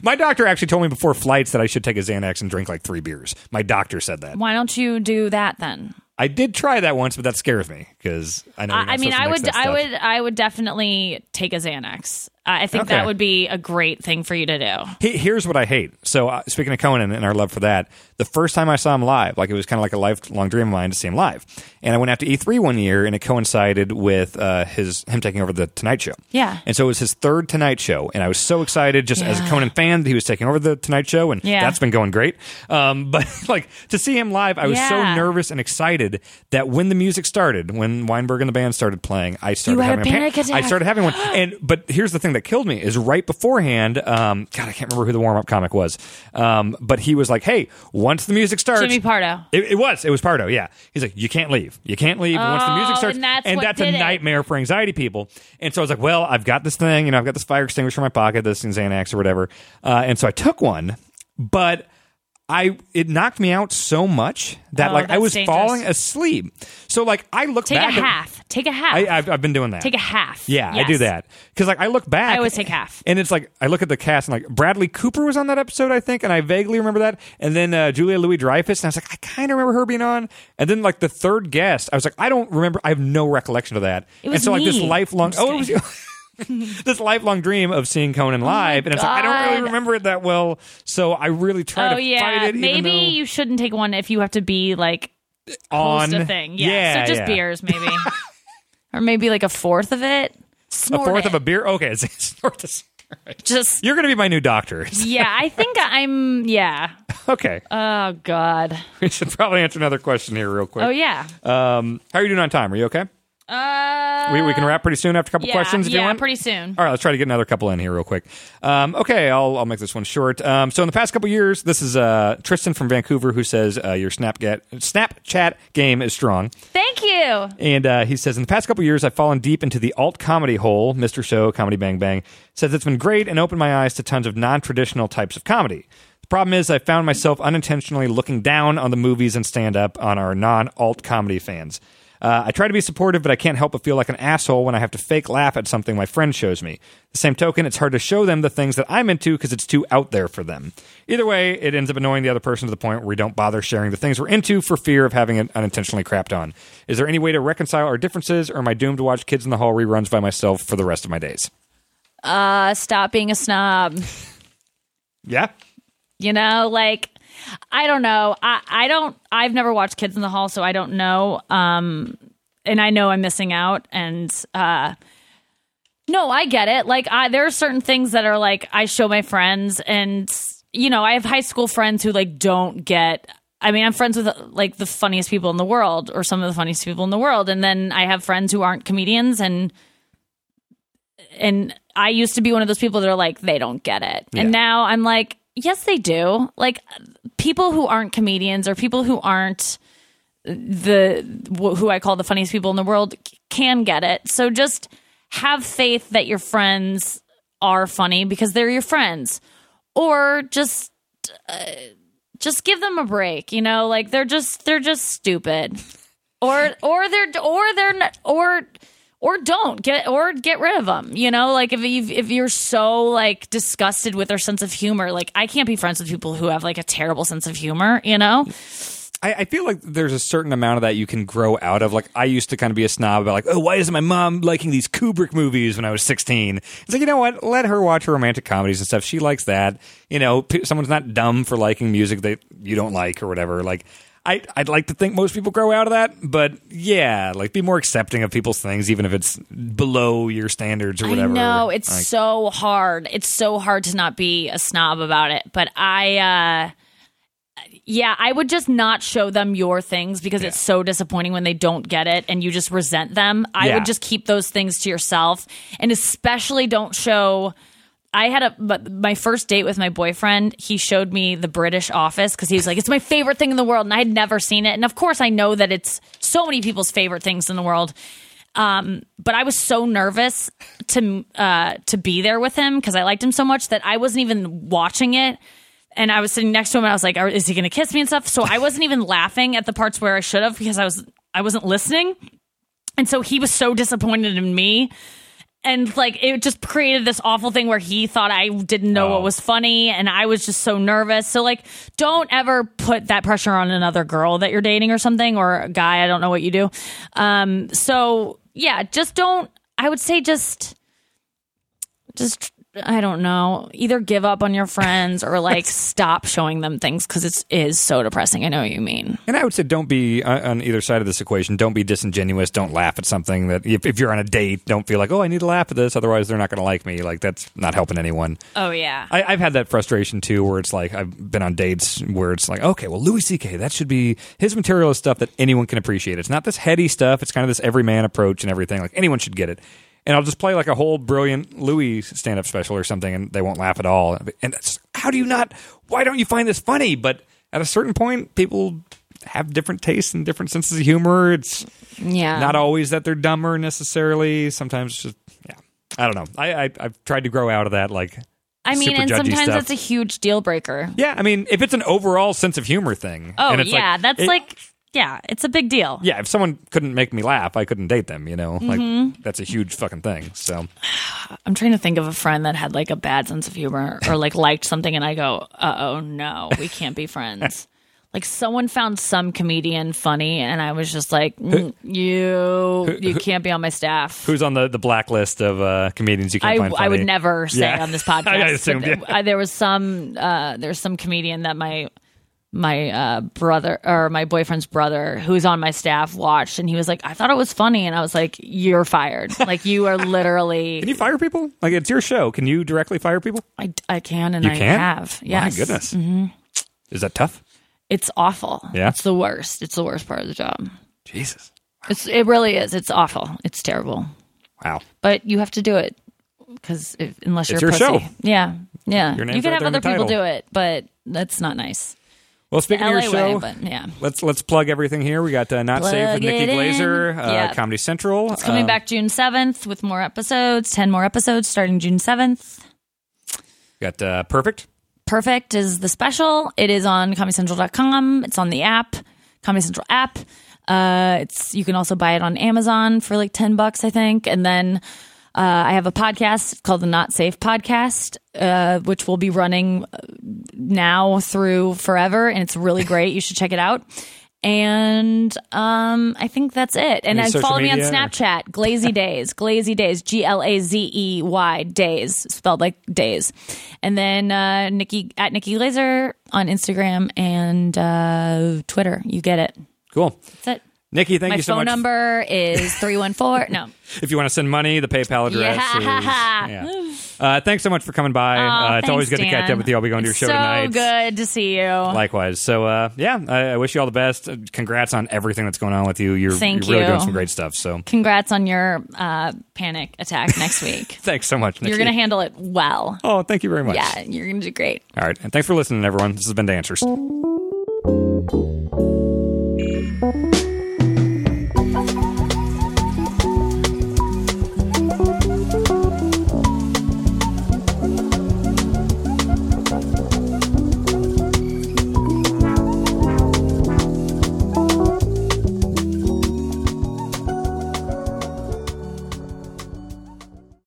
My doctor actually told me before flights that I should take a Xanax and drink like three beers. My doctor said that. Why don't you do that then? I did try that once, but that scares me because I know. I, mean, I would, I would, I would definitely take a Xanax. I think Okay. that would be a great thing for you to do. He- Here's what I hate. So, uh, speaking of Conan and our love for that, the first time I saw him live, like it was kind of like a lifelong dream of mine to see him live. And I went out to E3 one year, and it coincided with uh, his him taking over the Tonight Show. Yeah. And so it was his third Tonight Show, and I was so excited, just as a Conan fan, that he was taking over the Tonight Show, and Yeah. that's been going great. Um, but like to see him live, I was so nervous and excited that when the music started, when Weinberg and the band started playing, I started had a having panic pan- attack. I started having one, and but here's the thing that killed me is right beforehand. Um, God, I can't remember who the warm up comic was, um, but he was like, "Hey, once the music starts." Jimmy Pardo. It, it was. It was Pardo. Yeah. He's like, you can't leave. You can't leave once the music Oh, starts. and that's what a did it. nightmare for anxiety people. And so I was like, well, I've got this thing. You know, I've got this fire extinguisher in my pocket, this Xanax or whatever. Uh, and so I took one, but I it knocked me out so much that Oh, like I was dangerous. falling asleep. So like I look back, Take a back. at- half. Take a half. I, I've, I've been doing that. take a half. Yeah, I do that because like I look back. I always take half. and it's like I look at the cast and like Bradley Cooper was on that episode, I think, and I vaguely remember that. And then uh, Julia Louis Dreyfus, and I was like, I kind of remember her being on. And then like the third guest, I was like, I don't remember. I have no recollection of that. It was and so like this me. lifelong. Oh, it was. this lifelong dream of seeing Conan live, and it's like I don't really remember it that well, so I really try Oh to yeah. fight it. Maybe though you shouldn't take one if you have to be like on a thing. Yeah. yeah so just yeah. beers maybe, or maybe like a fourth of it. a fourth it. of a beer. Okay, it's Just you're gonna be my new doctor. yeah. I think I'm. Yeah. okay, Oh God. we should probably answer another question here real quick. Oh yeah. Um, how are you doing on time? Are you okay? Uh. We, we can wrap pretty soon after a couple yeah, questions if yeah, you want. pretty soon. All right, let's try to get another couple in here real quick. Um, okay, I'll, I'll make this one short. Um, so in the past couple years, this is uh, Tristan from Vancouver who says uh, your Snapchat Snapchat game is strong, Thank you. and uh, he says in the past couple years I've fallen deep into the alt comedy hole. Mr. Show, Comedy Bang Bang says it's been great and opened my eyes to tons of non traditional types of comedy. The problem is I found myself unintentionally looking down on the movies and stand up on our non alt comedy fans. Uh, I try to be supportive, but I can't help but feel like an asshole when I have to fake laugh at something my friend shows me. The same token, it's hard to show them the things that I'm into because it's too out there for them. Either way, it ends up annoying the other person to the point where we don't bother sharing the things we're into for fear of having it unintentionally crapped on. Is there any way to reconcile our differences, or am I doomed to watch Kids in the Hall reruns by myself for the rest of my days? Uh, stop being a snob. Yeah. You know, like I don't know. I I don't. I've never watched Kids in the Hall, so I don't know. Um, and I know I'm missing out. And uh, no, I get it. Like I, there are certain things that are like I show my friends, and you know, I have high school friends who like don't get. I mean, I'm friends with like the funniest people in the world, or some of the funniest people in the world, and then I have friends who aren't comedians, and and I used to be one of those people that are like they don't get it, Yeah. and now I'm like, yes, they do. Like people who aren't comedians or people who aren't the who I call the funniest people in the world can get it. So just have faith that your friends are funny because they're your friends, or just uh, just give them a break. You know, like they're just they're just stupid, or or they're or they're not, or or don't get or get rid of them. You know, like if you if you're so like disgusted with their sense of humor, like I can't be friends with people who have like a terrible sense of humor. You know. I, I feel like there's a certain amount of that you can grow out of. Like I used to kind of be a snob about like, oh, why isn't my mom liking these Kubrick movies when I was 16? It's like you know what? Let her watch her romantic comedies and stuff. She likes that. You know, someone's not dumb for liking music that you don't like or whatever. Like. I, I'd like to think most people grow out of that, but yeah, like be more accepting of people's things, even if it's below your standards or whatever. I know it's Like, so hard. It's so hard to not be a snob about it. But I, uh, yeah, I would just not show them your things because it's so disappointing when they don't get it and you just resent them. I Yeah. would just keep those things to yourself, and especially don't show. I had a my first date with my boyfriend. He showed me the British Office because he was like, "It's my favorite thing in the world," and I had never seen it. And of course, I know that it's so many people's favorite things in the world. Um, but I was so nervous to uh, to be there with him because I liked him so much that I wasn't even watching it. And I was sitting next to him, and I was like, "Is he going to kiss me and stuff?" So I wasn't even laughing at the parts where I should have because I was I wasn't listening. And so he was so disappointed in me. And like it just created this awful thing where he thought I didn't know Oh. what was funny and I was just so nervous. So like don't ever put that pressure on another girl that you're dating or something or a guy, I don't know what you do. Um so yeah, just don't I would say just just I don't know, either give up on your friends or like stop showing them things cuz it is so depressing. I know what you mean. And I would say don't be on on either side of this equation. Don't be disingenuous. Don't laugh at something that if, if you're on a date, don't feel like, oh, I need to laugh at this, otherwise they're not going to like me. Like that's not helping anyone. Oh yeah. I, I've had that frustration too, where it's like I've been on dates where it's like, okay, well, Louis C.K. that should be his material is stuff that anyone can appreciate. It's not this heady stuff. It's kind of this everyman approach and everything. Like anyone should get it. And I'll just play like a whole brilliant Louis stand up special or something, and they won't laugh at all. And that's, how do you not? Why don't you find this funny? But at a certain point, people have different tastes and different senses of humor. It's yeah. not always that they're dumber necessarily. Sometimes it's just yeah. I don't know. I, I I've tried to grow out of that like I mean, and sometimes stuff. it's a huge deal breaker. Yeah, I mean, if it's an overall sense of humor thing. Oh and it's yeah, like, that's it- like yeah, it's a big deal. yeah. If someone couldn't make me laugh, I couldn't date them. You know, Mm-hmm. like that's a huge fucking thing. So I'm trying to think of a friend that had like a bad sense of humor or like liked something, and I go, uh oh, no, we can't be friends. like someone found some comedian funny, and I was just like, mm, you, you can't be on my staff. who's on the, the blacklist of uh, comedians you can I, find funny? I would never say Yeah. on this podcast. I assumed, yeah. uh, there was some uh, there's some comedian that my my uh, brother or my boyfriend's brother who's on my staff watched, and he was like, "I thought it was funny," and I was like, "You're fired. like you are literally." Can you fire people? Like it's your show. Can you directly fire people? I, I can and You I can. have. Yes. My goodness. Is that tough? It's awful. Yeah? It's the worst. It's the worst part of the job. Jesus. It's it really is. It's awful. It's terrible. Wow. But you have to do it because unless It's you're your a pussy. show. Yeah. Yeah. Your You can have other people title. do it, but that's not nice. Well, speaking LA of your show, but yeah. let's let's plug everything here. We got uh, not Plug safe with Nikki. Glazer, uh, Yeah. Comedy Central. It's coming Um, back June 7th with more episodes, 10 more episodes starting June 7th. Got uh, perfect. Perfect is the special. It is on comedycentral.com. It's on the app, Comedy Central app. Uh, it's you can also buy it on Amazon for like ten bucks, I think. And then uh, I have a podcast called the Not Safe Podcast, uh, which will be running now through forever, and it's really great. you should check it out. And um, I think that's it. And Any then follow me on media or- Snapchat, Glazy Days, Glazy Days, G L A Z E Y Days, spelled like days. And then uh, Nikki at Nikki Glazer on Instagram and uh, Twitter. You get it. Cool. That's it. Nikki, thank My you so much. My phone number is 314. no. If you want to send money, the PayPal address yeah. is. Yeah. Uh, thanks so much for coming by. Oh, uh, it's thanks, always good Dan. to catch up with you. I'll be going to your show so tonight. So good to see you. Likewise. So, uh, yeah, I, I, wish you all the best. Uh, congrats on everything that's going on with you. You're, you're really you. doing some great stuff. So, congrats on your uh, panic attack next week. thanks so much. Nikki. You're going to handle it well. Oh, thank you very much. Yeah, you're going to do great. All right. And thanks for listening, everyone. This has been Dancers.